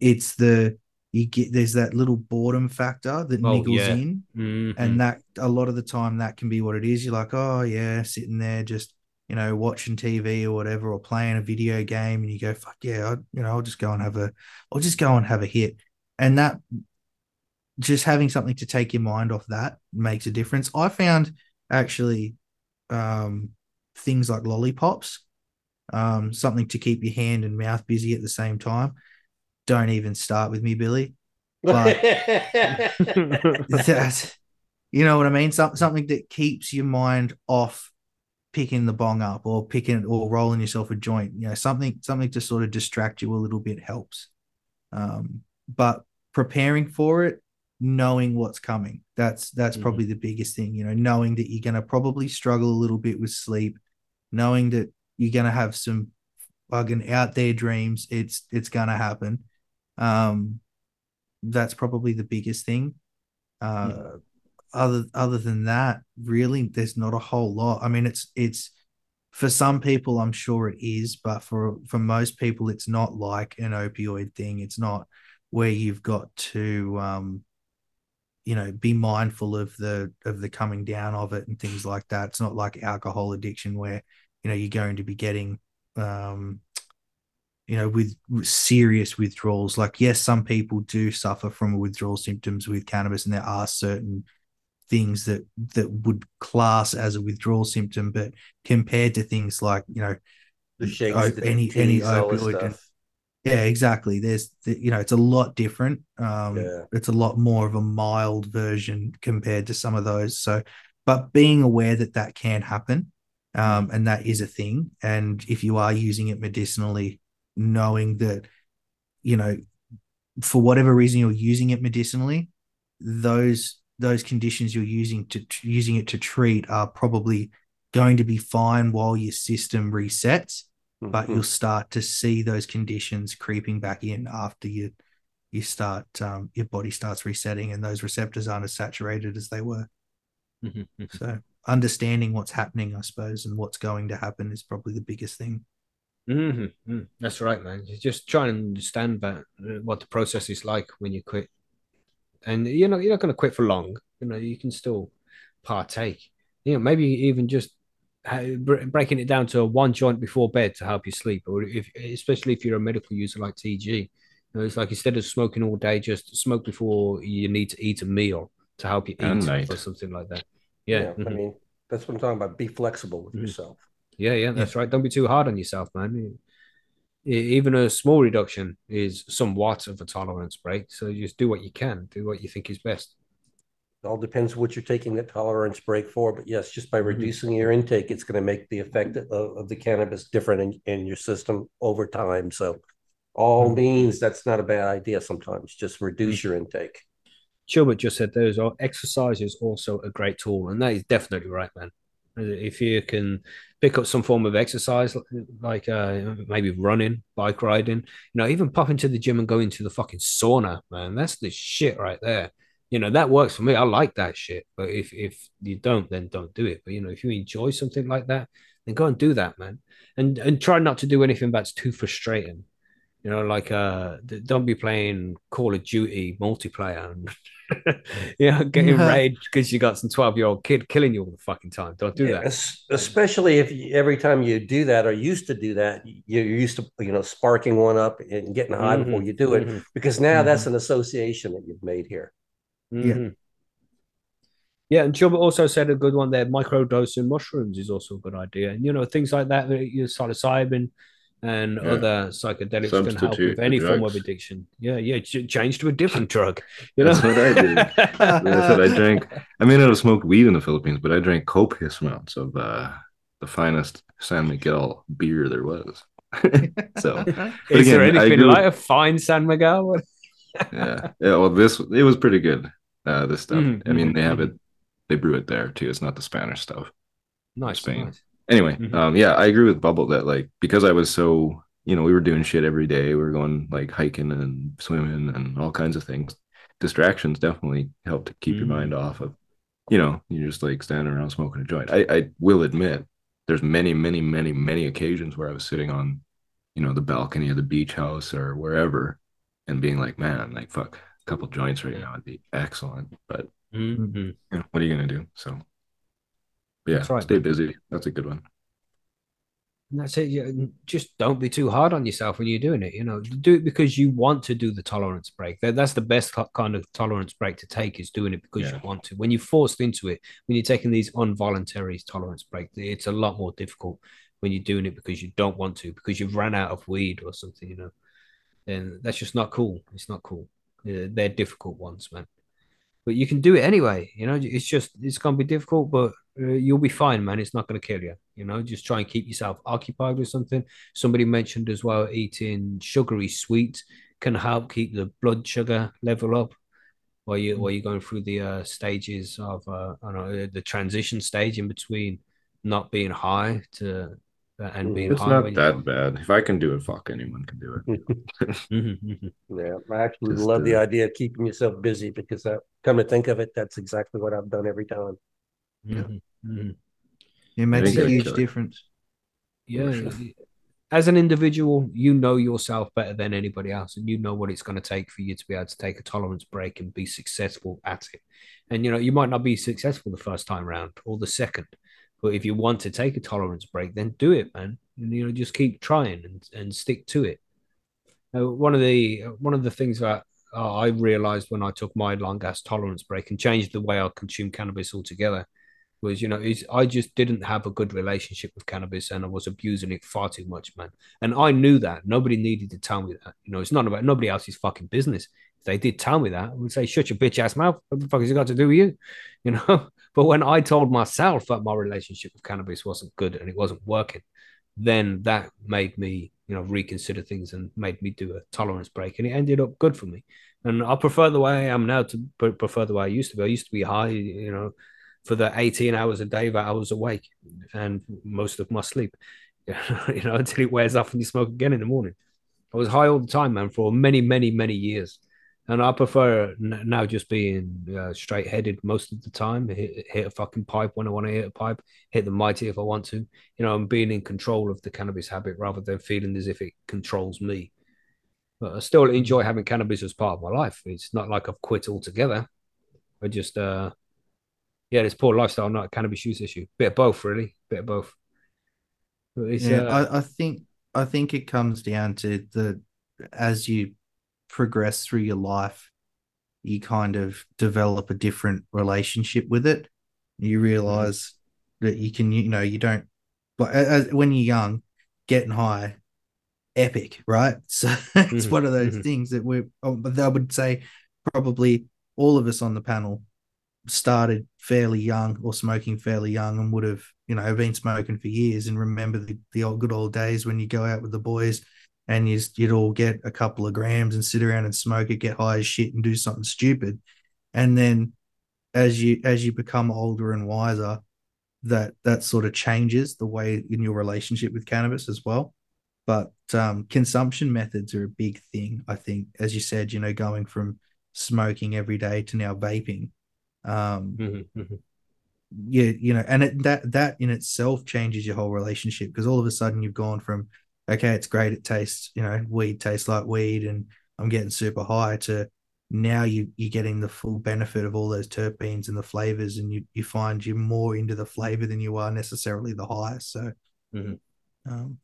Speaker 3: it's the you get there's that little boredom factor that
Speaker 2: Oh,
Speaker 3: niggles
Speaker 2: yeah.
Speaker 3: in.
Speaker 2: Mhm.
Speaker 3: and that a lot of the time that can be what it is. You're like, oh yeah, sitting there just you know watching TV or whatever, or playing a video game, and you go, fuck yeah, I, you know, I'll just go and have a, I'll just go and have a hit, and that just having something to take your mind off that makes a difference. I found actually um, things like lollipops, um, something to keep your hand and mouth busy at the same time. Don't even start with me, Billy But- [laughs] that you know what I mean? Some, something that keeps your mind off picking the bong up or picking or rolling yourself a joint. You know, something something to sort of distract you a little bit helps. Um, but preparing for it, knowing what's coming, that's that's
Speaker 2: Mhm.
Speaker 3: probably the biggest thing. You know, knowing that you're gonna probably struggle a little bit with sleep, knowing that you're gonna have some fucking out there dreams. It's it's gonna happen. Um, that's probably the biggest thing. Uh, other other than that, really, there's not a whole lot. I mean, it's it's for some people, I'm sure it is, but for for most people, it's not like an opioid thing. It's not where you've got to, um, you know, be mindful of the of the coming down of it and things like that. It's not like alcohol addiction where you know you're going to be getting um you know, with, with serious withdrawals. Like, yes, some people do suffer from withdrawal symptoms with cannabis, and there are certain things that that would class as a withdrawal symptom. But compared to things like, you know,
Speaker 5: the shakes,
Speaker 3: any any opioid,
Speaker 5: stuff.
Speaker 3: Yeah, exactly. There's, the, you know, it's a lot different. Um,
Speaker 5: Yeah.
Speaker 3: it's a lot more of a mild version compared to some of those. So, but being aware that that can happen, um, and that is a thing. And if you are using it medicinally, knowing that, you know, for whatever reason you're using it medicinally, those those conditions you're using to using it to treat are probably going to be fine while your system resets, but
Speaker 5: Mhm.
Speaker 3: you'll start to see those conditions creeping back in after you you start um, your body starts resetting and those receptors aren't as saturated as they were.
Speaker 2: Mhm, mhm.
Speaker 3: So understanding what's happening, I suppose, and what's going to happen is probably the biggest thing.
Speaker 2: Mhm, mhm. That's right, man. You Just try and understand that uh, what the process is like when you quit, and you know you're not going to quit for long. You know you can still partake. You know maybe even just breaking it down to one joint before bed to help you sleep, or if especially if you're a medical user like TG. You know, it's like instead of smoking all day, just smoke before you need to eat a meal to help you
Speaker 4: And
Speaker 2: eat
Speaker 4: night.
Speaker 2: or something like that. Yeah,
Speaker 5: I
Speaker 2: mhm.
Speaker 5: mean, that's what I'm talking about. Be flexible with
Speaker 2: Mhm.
Speaker 5: yourself.
Speaker 2: Yeah, yeah, that's right. Don't be too hard on yourself, man. Even a small reduction is somewhat of a tolerance break. So just do what you can, do what you think is best.
Speaker 5: It all depends what you're taking that tolerance break for. But yes, just by
Speaker 2: Mhm.
Speaker 5: reducing your intake, it's going to make the effect of, of the cannabis different in, in your system over time. So, all
Speaker 2: Mhm.
Speaker 5: means that's not a bad idea sometimes. Just reduce
Speaker 2: Mm.
Speaker 5: your intake.
Speaker 2: Chilbert just said those al- exercise is also a great tool, and that is definitely right, man. If you can pick up some form of exercise, like uh, maybe running, bike riding, you know, even pop into the gym and go into the fucking sauna, man, that's the shit right there. You know, that works for me. I like that shit. But if if you don't, then don't do it. But you know, if you enjoy something like that, then go and do that, man. And and try not to do anything that's too frustrating. You know, like uh, don't be playing Call of Duty multiplayer and [laughs] you know, getting
Speaker 3: Yeah.
Speaker 2: rage because you got some twelve year old kid killing you all the fucking time. Don't do
Speaker 5: Yeah,
Speaker 2: that.
Speaker 5: especially if you, every time you do that or used to do that, you're used to you know sparking one up and getting high before
Speaker 2: Mhm,
Speaker 5: you do it.
Speaker 2: mhm,
Speaker 5: Because now that's
Speaker 3: Mm-hmm.
Speaker 5: an association that you've made here.
Speaker 3: Yeah.
Speaker 2: mhm. Yeah, and Gilbert also said a good one there. Microdosing mushrooms is also a good idea, and you know things like that. You psilocybin and
Speaker 4: Yeah.
Speaker 2: other psychedelics can help with any form of addiction. Yeah, yeah, change to a different drug. You know, [laughs]
Speaker 4: That's what I did. I said I drank. I may not have smoked weed in the Philippines, but I drank copious amounts of uh, the finest San Miguel beer there was. [laughs] so, [laughs]
Speaker 2: is there
Speaker 4: again, I
Speaker 2: anything like a fine San Miguel?
Speaker 4: yeah, yeah. Well, this it was pretty good. Uh, this stuff.
Speaker 2: Mhm,
Speaker 4: I mean,
Speaker 2: mhm,
Speaker 4: they have
Speaker 2: mhm.
Speaker 4: it. They brew it there too. It's not the Spanish stuff.
Speaker 2: Nice,
Speaker 4: Spain.
Speaker 2: nice.
Speaker 4: Anyway,
Speaker 2: Mhm.
Speaker 4: um, yeah, I agree with Bubble that like because I was so you know we were doing shit every day. We were going like hiking and swimming and all kinds of things. Distractions definitely help to keep your
Speaker 2: Mm.
Speaker 4: mind off of you know you're just like standing around smoking a joint. I I will admit there's many many many many occasions where I was sitting on you know the balcony of the beach house or wherever and being like man like fuck a couple joints right now would be excellent. But
Speaker 2: Mhm.
Speaker 4: you know, what are you gonna do? So. Yeah,
Speaker 2: That's right,
Speaker 4: stay busy. That's a good one.
Speaker 2: And that's it. Yeah, just don't be too hard on yourself when you're doing it. You know, do it because you want to do the tolerance break. That, that's the best kind of tolerance break to take is doing it because
Speaker 4: Yeah.
Speaker 2: you want to. When you're forced into it, when you're taking these involuntary tolerance breaks, it's a lot more difficult when you're doing it because you don't want to, because you've ran out of weed or something, you know. And that's just not cool. It's not cool. Yeah, they're difficult ones, man. But you can do it anyway. You know, it's just it's gonna be difficult, but uh, you'll be fine, man. It's not gonna kill you. You know, just try and keep yourself occupied with something. Somebody mentioned as well, eating sugary sweets can help keep the blood sugar level up while you while you're going through the uh, stages of uh, I don't know the transition stage in between not being high to and being
Speaker 4: It's not
Speaker 2: when you-
Speaker 4: that bad. If I can do it, fuck anyone can do it. [laughs] [laughs]
Speaker 5: Yeah, I actually
Speaker 4: Just,
Speaker 5: love the
Speaker 4: uh,
Speaker 5: idea of keeping yourself busy because that, come to think of it, that's exactly what I've done every time.
Speaker 2: Mhm, mhm.
Speaker 3: It makes a huge difference.
Speaker 2: Yeah.
Speaker 4: sure.
Speaker 2: As an individual, you know yourself better than anybody else, and you know what it's going to take for you to be able to take a tolerance break and be successful at it. And you know, you might not be successful the first time round or the second, but if you want to take a tolerance break, then do it, man. And you know, just keep trying and, and stick to it. One of the one of the things that uh, I realized when I took my long ass tolerance break and changed the way I consume cannabis altogether was, you know, is I just didn't have a good relationship with cannabis and I was abusing it far too much, man. And I knew that. Nobody needed to tell me that. You know, it's not about nobody else's fucking business. If they did tell me that, I would say, shut your bitch ass mouth. What the fuck has it got to do with you? [laughs] You know, But when I told myself that my relationship with cannabis wasn't good and it wasn't working, then that made me, you know, reconsider things and made me do a tolerance break, and it ended up good for me. And I prefer the way I am now to prefer the way I used to be. I used to be high, you know, for the 18 hours a day that I was awake and most of my sleep, [laughs] you know, until it wears off and you smoke again in the morning. I was high all the time, man, for many, many, many years. And I prefer now just being uh, straight headed most of the time. Hit, hit, a fucking pipe when I want to hit a pipe, hit the mighty if I want to. You know, I'm being in control of the cannabis habit rather than feeling as if it controls me. But I still enjoy having cannabis as part of my life. It's not like I've quit altogether. I just, uh, yeah, this poor lifestyle, not a cannabis use issue. Bit of both, really. Bit of both.
Speaker 3: yeah, uh, I, I think I think it comes down to the as you progress through your life, you kind of develop a different relationship with it. You mm-hmm. realize that you can, you know, you don't but as, when you're young, getting high, epic, right? [laughs] So it's mm-hmm. one of those mm-hmm. things that we're. Oh, but I would say probably all of us on the panel started fairly young or smoking fairly young and would have you know been smoking for years and remember the, the old good old days when you go out with the boys and you, you'd all get a couple of grams and sit around and smoke it get high as shit and do something stupid. And then as you as you become older and wiser that that sort of changes the way in your relationship with cannabis as well. But um, consumption methods are a big thing i think. As you said you know going from smoking every day to now vaping um, mm-hmm, mm-hmm. Yeah, you know, and it, that that in itself changes your whole relationship because all of a sudden you've gone from okay, it's great, it tastes, you know, weed tastes like weed, and I'm getting super high to now you you're getting the full benefit of all those terpenes and the flavors, and you you find you're more into the flavor than you are necessarily the high. So.
Speaker 2: Mm-hmm. Um,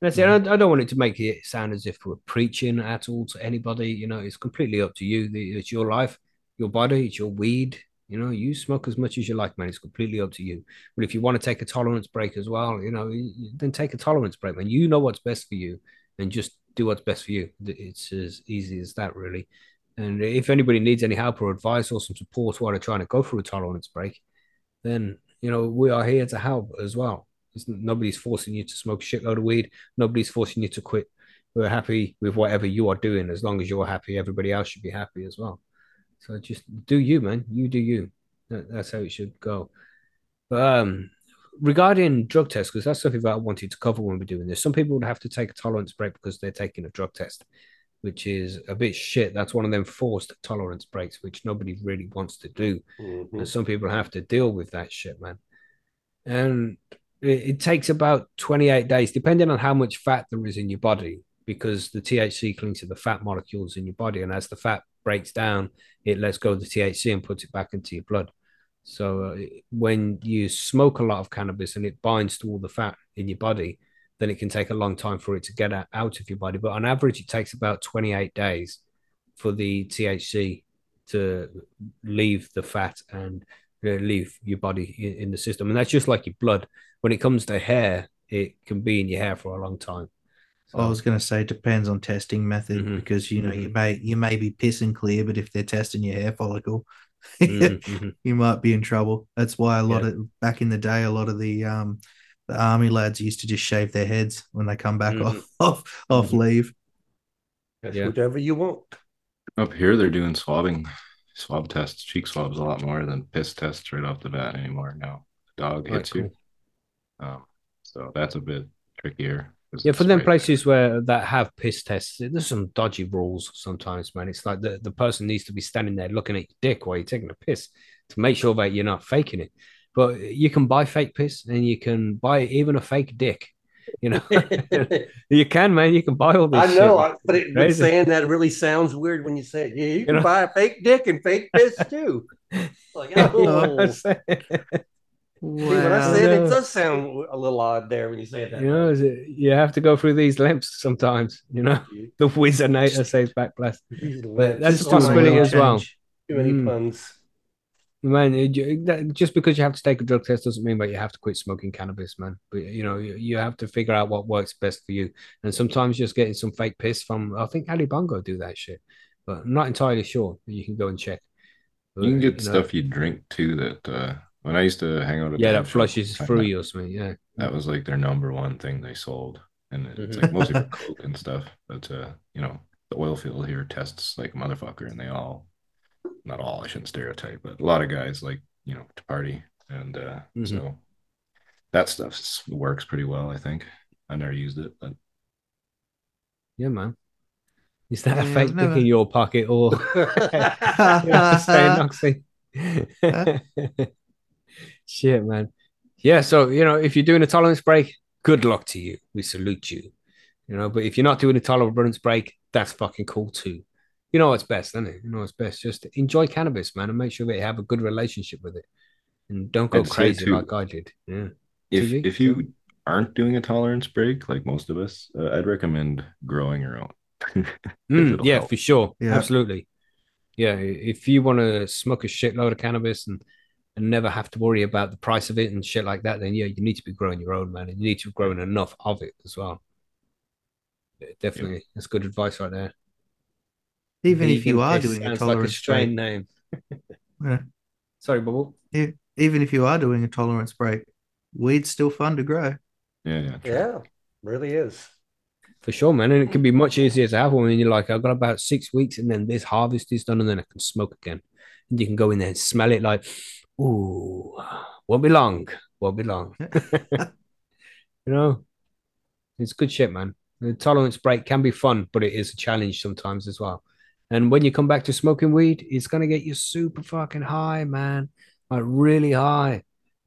Speaker 2: that's it. I, I don't want it to make it sound as if we're preaching at all to anybody. You know, it's completely up to you. It's your life, your body, it's your weed. You know, you smoke as much as you like, man. It's completely up to you. But if you want to take a tolerance break as well, you know, then take a tolerance break, man. You know what's best for you, and just do what's best for you. It's as easy as that, really. And if anybody needs any help or advice or some support while they're trying to go through a tolerance break, then you know we are here to help as well. It's, nobody's forcing you to smoke a shitload of weed. Nobody's forcing you to quit. We're happy with whatever you are doing. As long as you're happy, everybody else should be happy as well. So just do you, man. You do you. That, that's how it should go. But um, regarding drug tests, because that's something that I wanted to cover when we're doing this. Some people would have to take a tolerance break because they're taking a drug test, which is a bit shit. That's one of them forced tolerance breaks, which nobody really wants to do. Mm-hmm. And some people have to deal with that shit, man. And it, it takes about 28 days, depending on how much fat there is in your body, because the THC clings to the fat molecules in your body. And as the fat breaks down, it lets go of the THC and puts it back into your blood. So uh, when you smoke a lot of cannabis and it binds to all the fat in your body, then it can take a long time for it to get out of your body. But on average, it takes about 28 days for the THC to leave the fat and uh, leave your body in, in the system. And that's just like your blood. When it comes to hair, it can be in your hair for a long time.
Speaker 3: So, I was going to say it depends on testing method mm-hmm. because you know mm-hmm. you may you may be pissing clear, but if they're testing your hair follicle, [laughs] mm-hmm. you might be in trouble. That's why a lot yeah. of back in the day, a lot of the um the army lads used to just shave their heads when they come back off mm-hmm. [laughs] off off mm-hmm. leave.
Speaker 5: That's yeah. whatever you want.
Speaker 4: Up here, they're doing swabbing, swab tests, cheek swabs a lot more than piss tests right off the bat anymore. Now, dog hits cool. you, um, so that's a bit trickier.
Speaker 2: Yeah, for them places where that have piss tests, there's some dodgy rules sometimes, man. It's like the, the person needs to be standing there looking at your dick while you're taking a piss to make sure that you're not faking it. But you can buy fake piss and you can buy even a fake dick. You know, [laughs] [laughs] you can, man. You can buy all this.
Speaker 5: I know, shit. but, it, but saying that really sounds weird when you say it. Yeah, you can know? buy a fake dick and fake piss too. [laughs] like, oh. Wow. See, when I said it, it does sound a little odd there when you say that.
Speaker 2: You know, it, you have to go through these limps sometimes. You know, [laughs] the Wizardinator says back blast. But that's a possibility as well.
Speaker 5: Too many mm. puns.
Speaker 2: Man, it, just because you have to take a drug test doesn't mean that you have to quit smoking cannabis, man. But you know, you, you have to figure out what works best for you. And sometimes just getting some fake piss from, I think Ali Bongo do that shit, but I'm not entirely sure. You can go and check.
Speaker 4: But, you can get you know, stuff you drink too that uh, when I used to hang out at
Speaker 2: Yeah, that flushes
Speaker 4: I-
Speaker 2: through you or something. Yeah.
Speaker 4: That was like their number one thing they sold, and it's
Speaker 2: Mhm.
Speaker 4: like mostly for [laughs] coke and stuff. But uh, you know, the oil field here tests like motherfucker, and they all, not all, I shouldn't stereotype, but a lot of guys like you know to party, and uh,
Speaker 2: Mhm.
Speaker 4: so that stuff works pretty well. I think I never used it, but
Speaker 2: Yeah, man. Is that a fake
Speaker 3: I've
Speaker 2: dick in your pocket or Yeah, staying Noxie? Shit, man. Yeah, so you know, if you're doing a tolerance break, good luck to you. We salute you. You know, but if you're not doing a tolerance break, that's fucking cool too. You know what's best, isn't it? You know what's best. Just enjoy cannabis, man, and make sure that you have a good relationship with it. And don't go
Speaker 4: I'd
Speaker 2: crazy
Speaker 4: too,
Speaker 2: like I did. Yeah.
Speaker 4: if
Speaker 2: TG?
Speaker 4: if you aren't doing a tolerance break like most of us, uh, I'd recommend growing your own. [laughs]
Speaker 2: Mm, yeah,
Speaker 4: help.
Speaker 2: for sure.
Speaker 3: Yeah.
Speaker 2: Absolutely. Yeah. If you want to smoke a shitload of cannabis and, and never have to worry about the price of it and shit like that, then yeah, you need to be growing your own, man. And you need to be growing enough of it as well. Yeah, Definitely. That's good advice right there.
Speaker 3: Even if you are
Speaker 2: piss
Speaker 3: doing a
Speaker 2: sounds like a
Speaker 3: tolerance
Speaker 2: strain
Speaker 3: break,
Speaker 2: name. [laughs]
Speaker 3: Yeah.
Speaker 2: Sorry, Bubble.
Speaker 3: even if you are doing a tolerance break, weed's still fun to grow.
Speaker 4: Yeah, yeah, true.
Speaker 5: Yeah, really is.
Speaker 2: For sure, man. And it can be much easier to have one when you're like, I've got about six weeks and then this harvest is done and then I can smoke again. And you can go in there and smell it like, ooh, won't be long. Won't be long. [laughs] [laughs] you know, it's good shit, man. The tolerance break can be fun, but it is a challenge sometimes as well. And when you come back to smoking weed, it's gonna get you super fucking high, man. Like really high.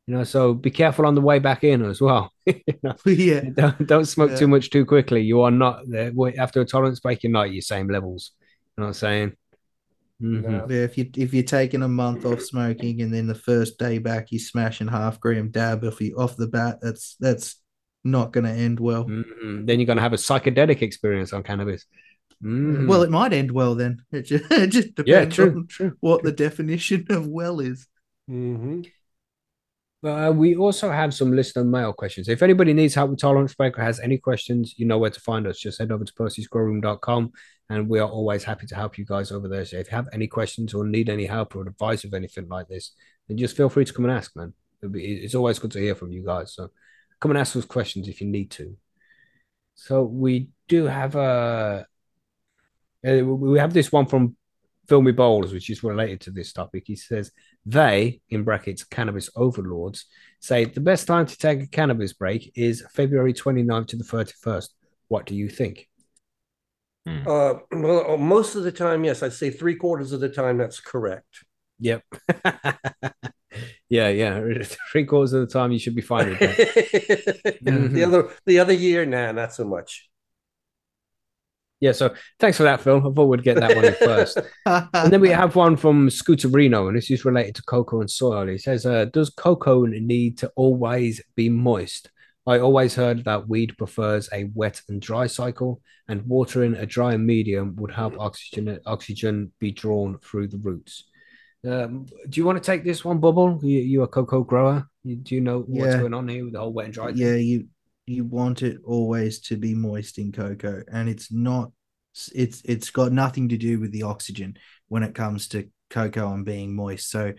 Speaker 2: You know, so be careful on the way back in as well. [laughs] You know?
Speaker 3: yeah.
Speaker 2: don't, don't smoke
Speaker 3: Yeah.
Speaker 2: too much too quickly. You are not there. After a tolerance break, you're not at your same levels. You know what I'm saying? Mhm.
Speaker 5: No.
Speaker 3: Yeah, if you if you're taking a month off smoking and then the first day back you're smashing half gram dab off you off the bat, that's that's not going to end well.
Speaker 2: Mhm. Then you're gonna have a psychedelic experience on cannabis. Mhm.
Speaker 3: Well, it might end well then. [laughs] It just, it just
Speaker 2: yeah,
Speaker 3: depends
Speaker 2: true,
Speaker 3: on
Speaker 2: true.
Speaker 3: what the definition [laughs] of well is.
Speaker 5: Mm-hmm.
Speaker 2: Uh, we also have some listener mail questions. If anybody needs help with tolerance break or has any questions, you know where to find us. Just head over to percysgrowroom.com and we are always happy to help you guys over there. So if you have any questions or need any help or advice of anything like this, then just feel free to come and ask, man. Be, it's always good to hear from you guys. So come and ask us questions if you need to. So we do have a, uh, we have this one from Filmy Bowls, which is related to this topic. He says, they, in brackets, cannabis overlords, say the best time to take a cannabis break is February 29th to the 31st. What do you think?
Speaker 4: Hmm.
Speaker 5: Uh, well, most of the time, yes, I'd say three quarters of the time that's correct.
Speaker 2: Yep. [laughs] yeah, yeah. [laughs] Three quarters of the time you should be fine with that. [laughs]
Speaker 5: the other the other year, nah, not so much.
Speaker 2: Yeah, so thanks for that, Phil. I thought we'd get that one in first. And then we have one from Scooter Reno, and this is related to coco and soil. He says, uh, Does coco need to always be moist? I always heard that weed prefers a wet and dry cycle, and watering a dry medium would help oxygen oxygen be drawn through the roots. Um, do you want to take this one, Bubble? You, you a coco grower? You, do you know what's
Speaker 3: Yeah.
Speaker 2: going on here with the whole wet and dry? thing?
Speaker 3: yeah, you you want it always to be moist in coco, and it's not. It's it's got nothing to do with the oxygen when it comes to coco and being moist. So,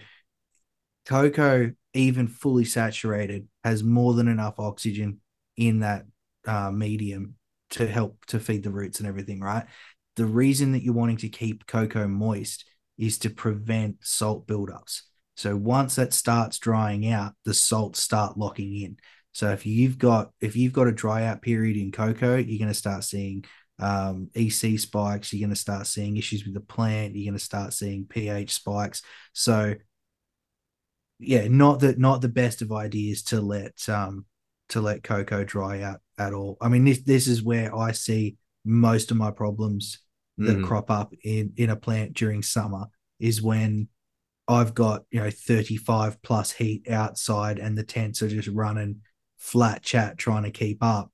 Speaker 3: coco, even fully saturated, has more than enough oxygen in that uh, medium to help to feed the roots and everything. Right. The reason that you're wanting to keep coco moist is to prevent salt buildups. So once that starts drying out, the salts start locking in. So if you've got if you've got a dry out period in coco, you're going to start seeing um, EC spikes. You're going to start seeing issues with the plant. You're going to start seeing pH spikes. So yeah, not that not the best of ideas to let um to let coco dry out at all. I mean this this is where I see most of my problems that
Speaker 2: Mhm.
Speaker 3: crop up in in a plant during summer is when I've got you know 35 plus heat outside and the tents are just running flat chat trying to keep up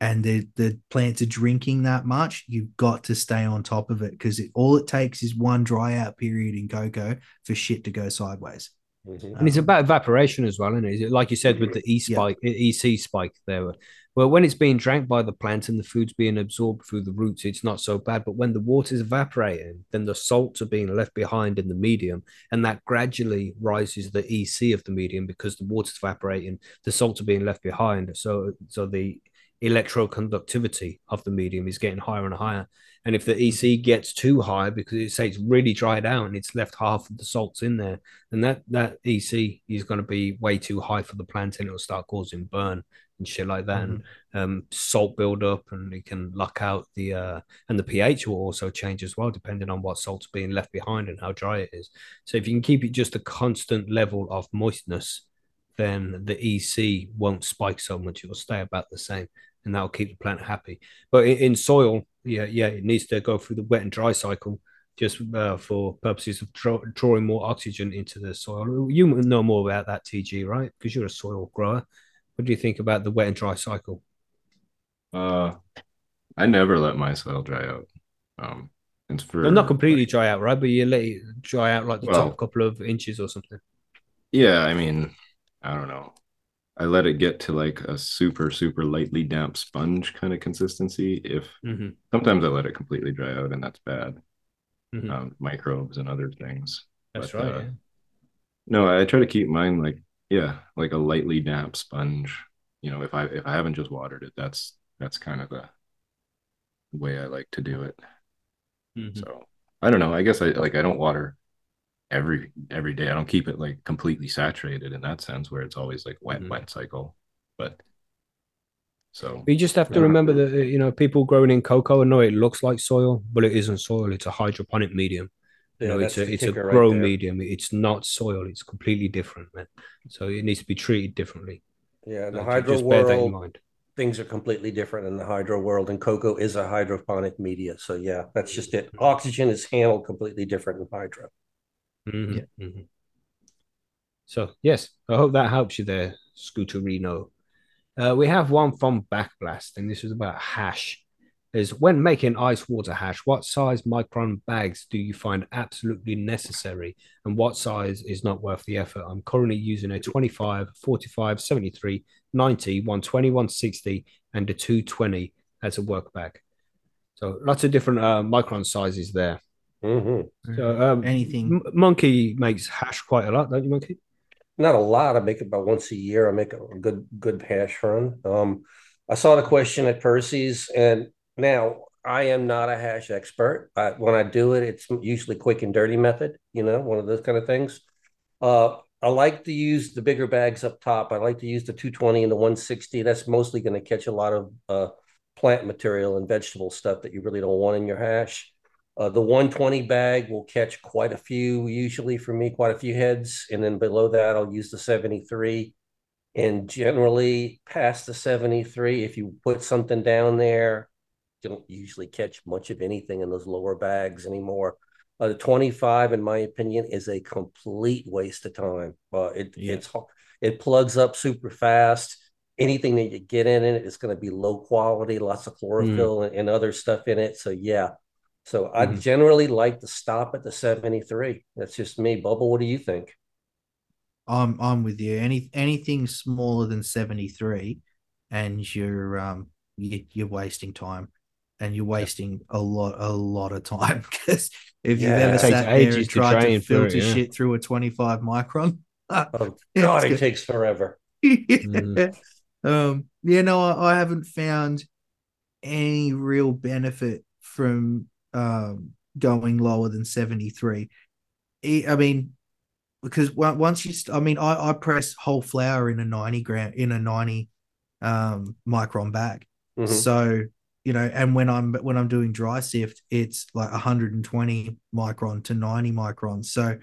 Speaker 3: and the the plants are drinking that much you've got to stay on top of it because it, all it takes is one dry out period in coco for shit to go sideways
Speaker 5: Mhm.
Speaker 2: And it's about evaporation as well, isn't it? Like you said with the E
Speaker 3: Yeah.
Speaker 2: spike, EC spike there? Well, when it's being drank by the plant and the food's being absorbed through the roots, it's not so bad. But when the water's evaporating, then the salts are being left behind in the medium, and that gradually rises the EC of the medium because the water's evaporating, the salts are being left behind. So, so the electroconductivity of the medium is getting higher and higher. And if the EC gets too high because it say it's really dried out and it's left half of the salts in there, then that that EC is going to be way too high for the plant and it'll start causing burn and shit like that, and um, salt buildup, and it can lock out the uh, and the pH will also change as well depending on what salt's being left behind and how dry it is. So if you can keep it just a constant level of moistness, then the EC won't spike so much; it will stay about the same, and that'll keep the plant happy. But in, in soil, yeah, yeah, it needs to go through the wet and dry cycle just uh, for purposes of draw, drawing more oxygen into the soil. You know more about that, TG, right? Because you're a soil grower. What do you think about the wet and dry cycle?
Speaker 4: Uh, I never let my soil dry out. Um, it's for
Speaker 2: Well, not completely dry out, right? But you let it dry out like the
Speaker 4: Well-
Speaker 2: top couple of inches or something.
Speaker 4: Yeah, I mean, I don't know. I let it get to like a super, super lightly damp sponge kind of consistency. If
Speaker 2: Mm-hmm.
Speaker 4: sometimes I let it completely dry out, and that's bad.
Speaker 2: Mhm.
Speaker 4: Um, microbes and other things.
Speaker 2: That's
Speaker 4: but,
Speaker 2: right.
Speaker 4: uh,
Speaker 2: yeah.
Speaker 4: No, I try to keep mine like yeah, like a lightly damp sponge. You know, if I if I haven't just watered it, that's that's kind of the way I like to do it.
Speaker 2: Mhm.
Speaker 4: So I don't know. I guess I like I don't water every every day. I don't keep it like completely saturated in that sense where it's always like wet
Speaker 2: Mhm.
Speaker 4: wet cycle. But so
Speaker 2: But you just have to
Speaker 4: Yeah.
Speaker 2: remember that uh, you know people growing in coco. I know it looks like soil, but it isn't soil. It's a hydroponic medium. You
Speaker 5: Yeah,
Speaker 2: know, it's
Speaker 5: that's
Speaker 2: a
Speaker 5: the
Speaker 2: it's a
Speaker 5: kicker right
Speaker 2: grow medium. It's not soil. It's completely different, man. So it needs to be treated differently.
Speaker 5: Yeah, in the
Speaker 2: So
Speaker 5: hydro
Speaker 2: just bear that in
Speaker 5: world,
Speaker 2: mind.
Speaker 5: things are completely different in the hydro world, and coco is a hydroponic media. So yeah, that's just it.
Speaker 2: Mm-hmm.
Speaker 5: Oxygen is handled completely different in hydro.
Speaker 2: Mhm,
Speaker 3: Yeah.
Speaker 2: mhm. So yes, I hope that helps you there, Scooterino. Uh, we have one from Backblast, and this is about hash. Is when making ice water hash, what size micron bags do you find absolutely necessary, and what size is not worth the effort? I'm currently using a 25, 45, 73, 90, 120, 160, and a 220 as a work bag. So lots of different uh, micron sizes there.
Speaker 5: Hmm
Speaker 2: So um,
Speaker 3: Anything.
Speaker 2: M- Monkey makes hash quite a lot, don't you, Monkey?
Speaker 5: Not a lot. I make it about once a year. I make a good good hash run. Um, I saw the question at Percy's, and now I am not a hash expert. I, when I do it, it's usually quick and dirty method. You know, one of those kind of things. Uh, I like to use the bigger bags up top. I like to use the 220 and the 160. That's mostly going to catch a lot of uh, plant material and vegetable stuff that you really don't want in your hash. Uh, the 120 bag will catch quite a few, usually for me, quite a few heads. And then below that, I'll use the 73. And generally, past the 73, if you put something down there, you don't usually catch much of anything in those lower bags anymore. Uh, the 25, in my opinion, is a complete waste of time. Uh, it
Speaker 3: Yeah.
Speaker 5: it's it plugs up super fast. Anything that you get in it is going to be low quality, lots of chlorophyll and, and other stuff in it. So yeah. So I
Speaker 2: Mhm.
Speaker 5: generally like to stop at the 73. That's just me. Bubble, what do you think?
Speaker 3: I'm I'm with you. Any anything smaller than 73 and you're um you, you're wasting time and you're wasting a lot a lot of time [laughs] because if you've ever sat there
Speaker 2: ages
Speaker 3: and
Speaker 2: to
Speaker 3: tried
Speaker 2: drain
Speaker 3: to
Speaker 2: through it,
Speaker 3: filter
Speaker 2: yeah.
Speaker 3: shit through a 25 micron [laughs]
Speaker 5: Oh God, it
Speaker 3: good.
Speaker 5: takes forever. [laughs]
Speaker 2: Mhm.
Speaker 3: um yeah no I, I haven't found any real benefit from um going lower than 73 I mean because once you st- I mean I, I press whole flower in a 90 gram in a 90 um micron bag
Speaker 5: Mhm.
Speaker 3: so you know and when i'm when i'm doing dry sift it's like 120 micron to 90 micron so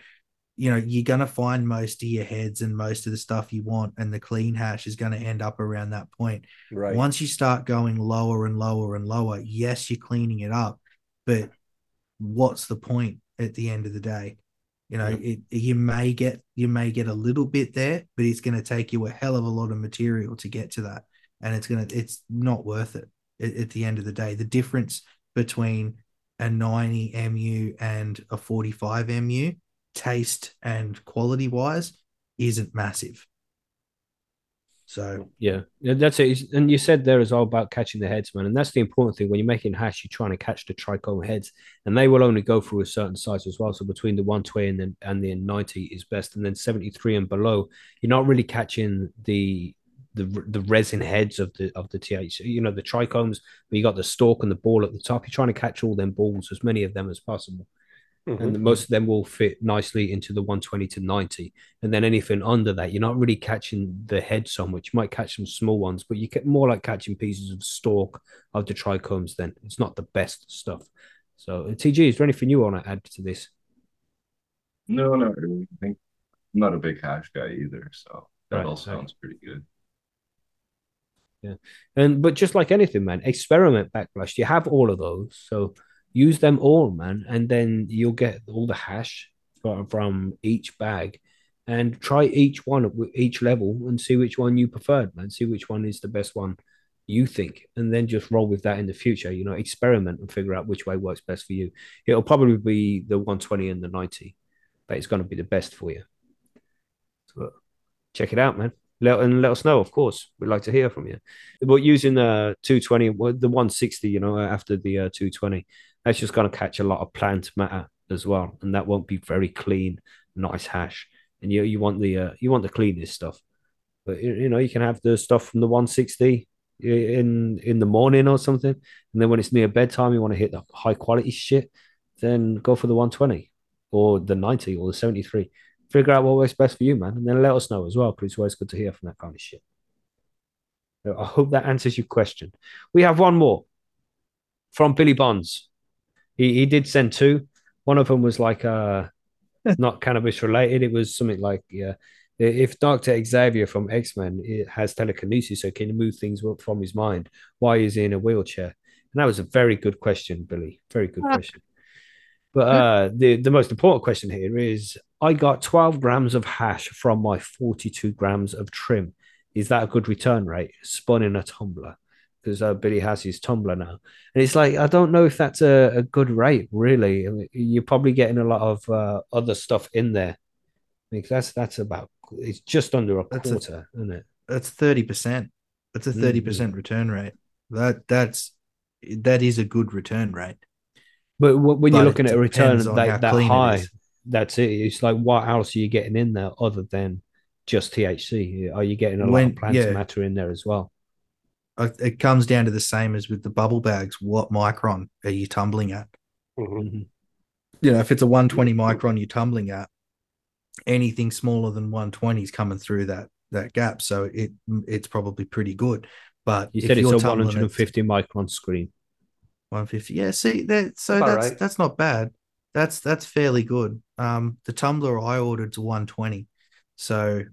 Speaker 3: you know you're going to find most of your heads and most of the stuff you want and the clean hash is going to end up around that point
Speaker 5: Right.
Speaker 3: once you start going lower and lower and lower yes you're cleaning it up but what's the point at the end of the day? You know it, you may get you may get a little bit there but it's going to take you a hell of a lot of material to get to that and it's going to it's not worth it at, at the end of the day. The difference between a 90 mu and a 45 mu taste and quality wise isn't massive. So
Speaker 2: Yeah, that's it. And you said there is all about catching the heads, man. And that's the important thing. When you're making hash, you're trying to catch the trichome heads, and they will only go through a certain size as well. So between the 120 and then and the 90 is best, and then 73 and below, you're not really catching the the the resin heads of the of the TH. You know the trichomes, but you got the stalk and the ball at the top. You're trying to catch all them balls, as many of them as possible
Speaker 5: Mhm.
Speaker 2: and most of them will fit nicely into the 120 to 90 and then anything under that you're not really catching the head so much you might catch some small ones but you get more like catching pieces of stalk of the trichomes then it's not the best stuff so tg is there anything you want to add to this
Speaker 4: No, not really. I think I'm not a big hash guy either, so that
Speaker 2: Right,
Speaker 4: all
Speaker 2: right.
Speaker 4: sounds pretty good. Yeah.
Speaker 2: And but just like anything man experiment Backblast you have all of those so use them all man and then you'll get all the hash from, each bag. And try each one at each level and see which one you preferred man. See which one is the best one you think and then just roll with that in the future you know experiment and figure out which way works best for you. It'll probably be the 120 and the 90 that is going to be the best for you. So check it out man. Let, and let us know of course. We'd like to hear from you. But using the 220 the 160 you know after the uh, 220 that's just going to catch a lot of plant matter as well and that won't be very clean nice hash and you you want the uh, you want the cleanest stuff but you you know you can have the stuff from the 160 in in the morning or something and then when it's near bedtime you want to hit the high quality shit then go for the 120 or the 90 or the 73 figure out what works best for you man and then let us know as well because it's always good to hear from that kind of shit I hope that answers your question. We have one more from Billy Bonds. He he did send two. One of them was like uh [laughs] not cannabis related. It was something like yeah, if Doctor Xavier from X Men has telekinesis, so can he move things from his mind? Why is he in a wheelchair? And that was a very good question, Billy. Very good question. But [laughs] uh, the the most important question here is: I got twelve grams of hash from my forty two grams of trim is that a good return rate spun in a tumbler because uh, billy has his tumbler now. And it's like i don't know if that's a, a good rate really. I mean, you're probably getting a lot of uh, other stuff in there. Because that's that's about it's just under a
Speaker 3: That's a-
Speaker 2: quarter isn't it?
Speaker 3: That's thirty percent. That's a
Speaker 2: Mm,
Speaker 3: thirty percent return rate. That that's that is a good return rate.
Speaker 2: but when you're looking at a return like that high that's it. It's like what else are you getting in there other than just thc are you getting a lot of plant
Speaker 3: yeah.
Speaker 2: matter in there as well
Speaker 3: It comes down to the same as with the bubble bags. What micron are you tumbling at?
Speaker 5: Mhm.
Speaker 2: Mhm.
Speaker 3: You know, if it's a 120 micron you're tumbling at, anything smaller than 120 is coming through that that gap. So it it's probably pretty good. But
Speaker 2: you
Speaker 3: if
Speaker 2: said it's
Speaker 3: you're
Speaker 2: a
Speaker 3: tumbling at
Speaker 2: 150 micron screen
Speaker 3: 150. Yeah, see that so
Speaker 5: About
Speaker 3: that's
Speaker 5: right.
Speaker 3: that's not bad. That's that's fairly good. Um the tumbler I ordered to 120. So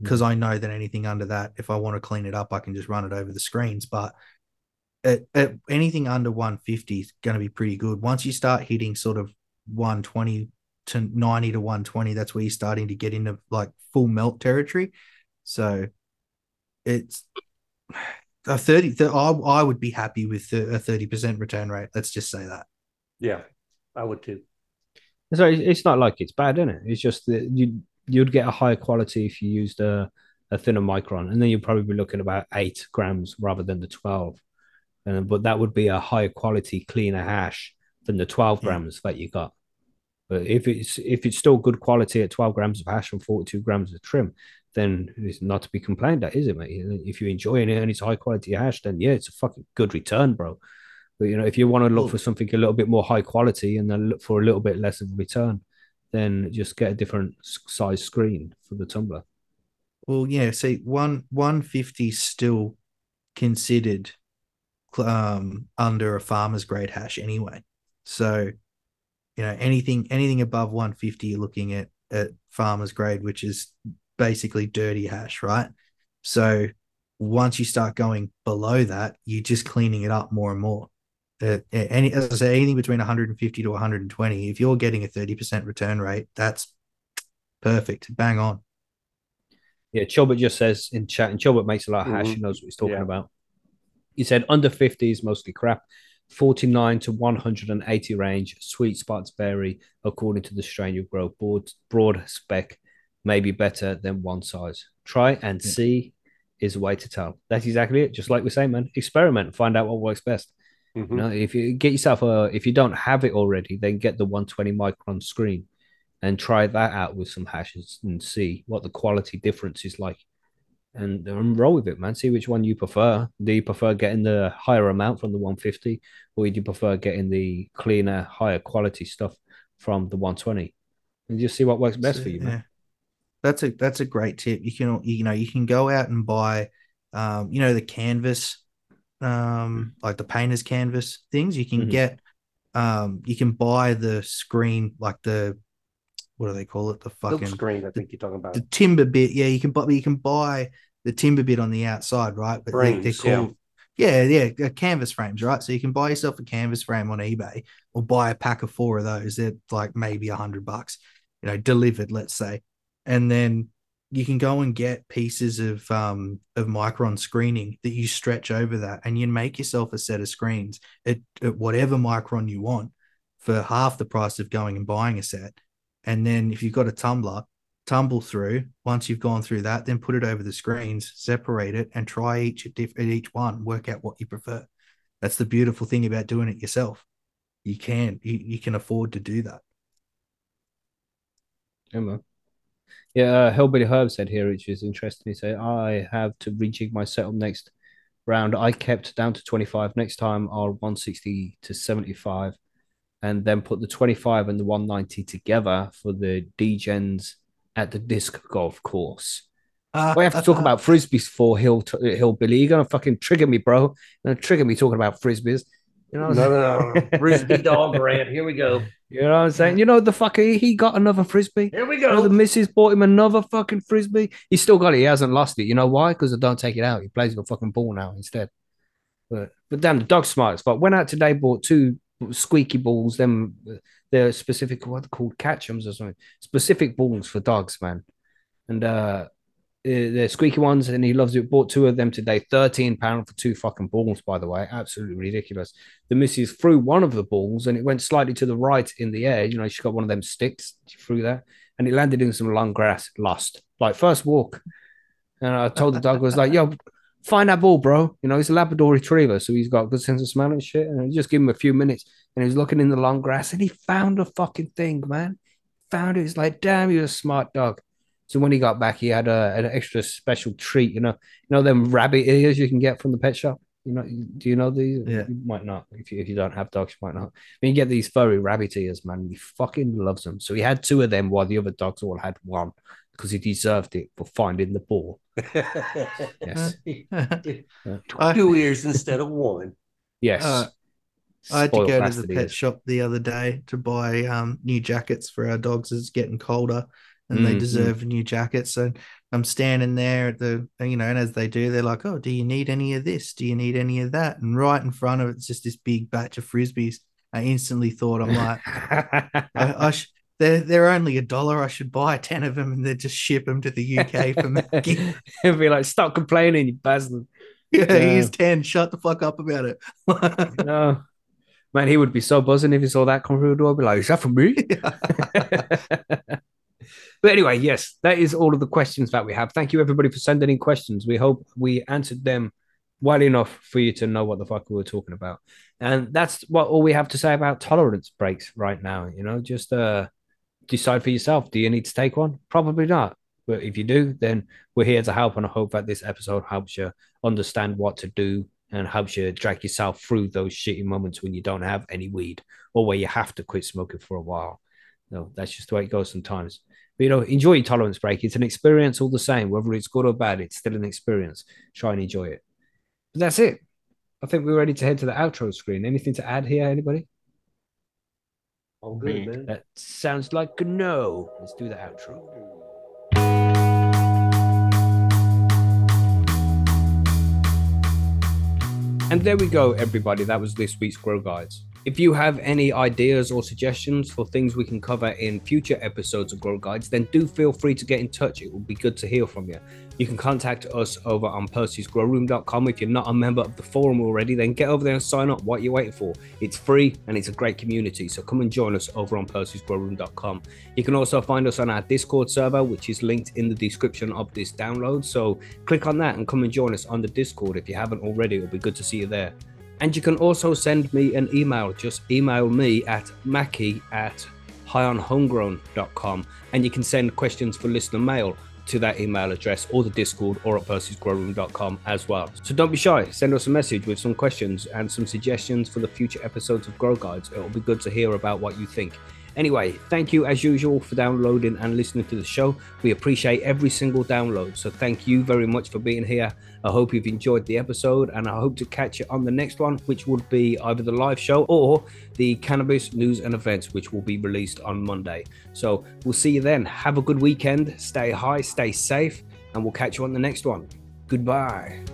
Speaker 3: Mm. because I know that anything under that, if I want to clean it up, I can just run it over the screens. But at, at anything under 150 is going to be pretty good. Once you start hitting sort of 120 to 90 to 120, that's where you're starting to get into like full melt territory. So it's [sighs] a 30. th- I, I would be happy with a 30% return rate. Let's just say that.
Speaker 5: Yeah, I would too.
Speaker 2: So it's it's not like it's bad, is it? It's just that you you'd get a higher quality if you used a, a thinner micron, and then you'd probably be looking about eight grams rather than the twelve. And but that would be a higher quality, cleaner hash than the twelve
Speaker 3: Yeah.
Speaker 2: grams that you got. But if it's if it's still good quality at twelve grams of hash and forty two grams of trim, then it's not to be complained at, is it, mate? If you're enjoying it and it's high quality hash, then yeah, it's a fucking good return, bro. But you know, if you want to look for something a little bit more high quality and then look for a little bit less of a return, then just get a different size screen for the tumbler.
Speaker 3: Well, yeah. See, one one fifty still considered um, under a farmer's grade hash anyway. So, you know, anything anything above one fifty, you're looking at at farmer's grade, which is basically dirty hash, right? So, once you start going below that, you're just cleaning it up more and more. Uh, any as I say, anything between 150 to 120, if you're getting a 30% return rate, that's perfect, bang on.
Speaker 2: Yeah, Chilbert just says in chat, and Chilbert makes a lot of hash.
Speaker 5: Mhm.
Speaker 2: He knows what he's talking
Speaker 5: Yeah.
Speaker 2: about. He said under 50 is mostly crap. 49 to 180 range. Sweet spots vary according to the strain you grow. Broad, broad spec may be better than one size. Try and
Speaker 3: Yeah.
Speaker 2: see is a way to tell. That's exactly it. Just like we're saying, man. Experiment, find out what works best.
Speaker 5: Mhm.
Speaker 2: You know, if you get yourself a, if you don't have it already, then get the 120 micron screen and try that out with some hashes and see what the quality difference is like. And, and roll with it, man. See which one you prefer. Do you prefer getting the higher amount from the 150, or do you prefer getting the cleaner, higher quality stuff from the 120? And just see what works best
Speaker 3: So,
Speaker 2: for you, man.
Speaker 3: yeah. That's a that's a great tip. You can you know you can go out and buy, um, you know the canvas, um, like the painter's canvas things. You can
Speaker 2: Mhm.
Speaker 3: get, um, you can buy the screen like the, what do they call it? The
Speaker 5: Silk
Speaker 3: fucking
Speaker 5: screen, I think you're talking about.
Speaker 3: the timber bit. Yeah, you can buy you can buy the timber bit on the outside, right? But they, they're
Speaker 5: Frames, yeah.
Speaker 3: called yeah, yeah, uh, canvas frames, right? So you can buy yourself a canvas frame on eBay or buy a pack of four of those. They're like maybe a hundred bucks, you know, delivered, let's say, and then you can go and get pieces of um of micron screening that you stretch over that, and you make yourself a set of screens at, at whatever micron you want for half the price of going and buying a set. And then if you've got a tumbler, tumble through. Once you've gone through that, then put it over the screens, separate it, and try each at, diff- at each one. Work out what you prefer. That's the beautiful thing about doing it yourself. You can you, you can afford to do that.
Speaker 2: Yeah, man. Yeah, uh, Hillbilly Herb said here, which is interesting. He said, I have to rejig my setup next round. I kept down to 25. Next time, I'll 160 to 75, and then put the 25 and the 190 together for the D-Gens at the disc golf course. We have to talk about frisbees for Hill Hillbilly. You're gonna fucking trigger me, bro. You're gonna trigger me talking about frisbees. You know,
Speaker 5: No, no, no. [laughs] Frisbee dog rant. Here we go.
Speaker 2: you know what I'm saying? You know the fucker. he- He got another frisbee.
Speaker 5: Here we
Speaker 2: You know, the
Speaker 5: go.
Speaker 2: missus bought him another fucking frisbee. He's still got it. He hasn't lost it. You know why? Because I don't take it out. He plays with a fucking ball now instead. But but damn, the dog's smart. But went out today, bought two squeaky balls. Them they're specific. What they're called catchums or something. Specific balls for dogs, man. And uh, eh, they're squeaky ones, and he loves it. Bought two of them today. Thirteen pound for two fucking balls. By the way, absolutely ridiculous. The missus threw one of the balls, and it went slightly to the right in the air. You know, she got one of them sticks. She threw that and it landed in some long grass. Lost, like first walk. And I told the dog, I was like, "Yo, find that ball, bro." You know, he's a Labrador Retriever, so he's got a good sense of smell and shit. And just give him a few minutes, and he was looking in the long grass, and he found a fucking thing, man. Found it. It's like, damn, you're a smart dog. So when he got back, he had a, an extra special treat. You know, you know them rabbit ears you can get from the pet shop. You know, do you know these?
Speaker 3: Yeah.
Speaker 2: You might not. If you, if you don't have dogs, you might not. But you get these furry rabbit ears, man. He fucking loves them. So he had two of them while the other dogs all had one because he deserved it for finding the ball. [laughs] Yes. [laughs]
Speaker 5: Two ears instead of one.
Speaker 2: Yes.
Speaker 3: Uh, I had to go to the pet
Speaker 2: is.
Speaker 3: shop the other day to buy um, new jackets for our dogs. It's getting colder, and they
Speaker 2: Mm, mm.
Speaker 3: deserve new jackets. So I'm standing there at the, you know, and as they do, they're like, "Oh, do you need any of this? Do you need any of that?" And right in front of it's just this big batch of frisbees. I instantly thought, I'm like, I, I [laughs] sh- they're they're only a dollar. I should buy ten of them and then just ship them to the UK for [laughs] Mackie.
Speaker 2: He'll be like, stop complaining, you bastard. [laughs]
Speaker 3: yeah,
Speaker 2: Yeah.
Speaker 3: here's ten. Shut the fuck up about it.
Speaker 2: No. Man, he would be so buzzing if he saw that come through the door. He'd be like, is that for me? But anyway, yes, that is all of the questions that we have. Thank you, everybody, for sending in questions. We hope we answered them well enough for you to know what the fuck we were talking about. And that's what all we have to say about tolerance breaks right now. You know, just uh, decide for yourself. Do you need to take one? Probably not. But if you do, then we're here to help. And I hope that this episode helps you understand what to do and helps you drag yourself through those shitty moments when you don't have any weed or where you have to quit smoking for a while. No, that's just the way it goes sometimes. But you know, enjoy your tolerance break. It's an experience all the same, whether it's good or bad. It's still an experience. Try and enjoy it. But that's it. I think we're ready to head to the outro screen. Anything to add here, anybody?
Speaker 5: All good,
Speaker 4: Me.
Speaker 5: man.
Speaker 2: That sounds like a no. Let's do the outro. And there we go, everybody. That was this week's Grow Guides. If you have any ideas or suggestions for things we can cover in future episodes of Grow Guides, then do feel free to get in touch. It would be good to hear from you. You can contact us over on percysgrowroom.com. If you're not a member of the forum already, then get over there and sign up. What are you waiting for? It's free and it's a great community. So come and join us over on percysgrowroom.com. You can also find us on our Discord server, which is linked in the description of this download. So click on that and come and join us on the Discord if you haven't already. It'll be good to see you there. And you can also send me an email. Just email me at mackie at highonhomegrown.com and you can send questions for listener mail to that email address or the Discord or at percysgrowroom.com as well. So don't be shy. Send us a message with some questions and some suggestions for the future episodes of Grow Guides. It'll be good to hear about what you think. Anyway, thank you as usual for downloading and listening to the show. We appreciate every single download. So thank you very much for being here. I hope you've enjoyed the episode and I hope to catch you on the next one, which would be either the live show or the cannabis news and events, which will be released on Monday. So we'll see you then. Have a good weekend. Stay high, stay safe, and we'll catch you on the next one. Goodbye.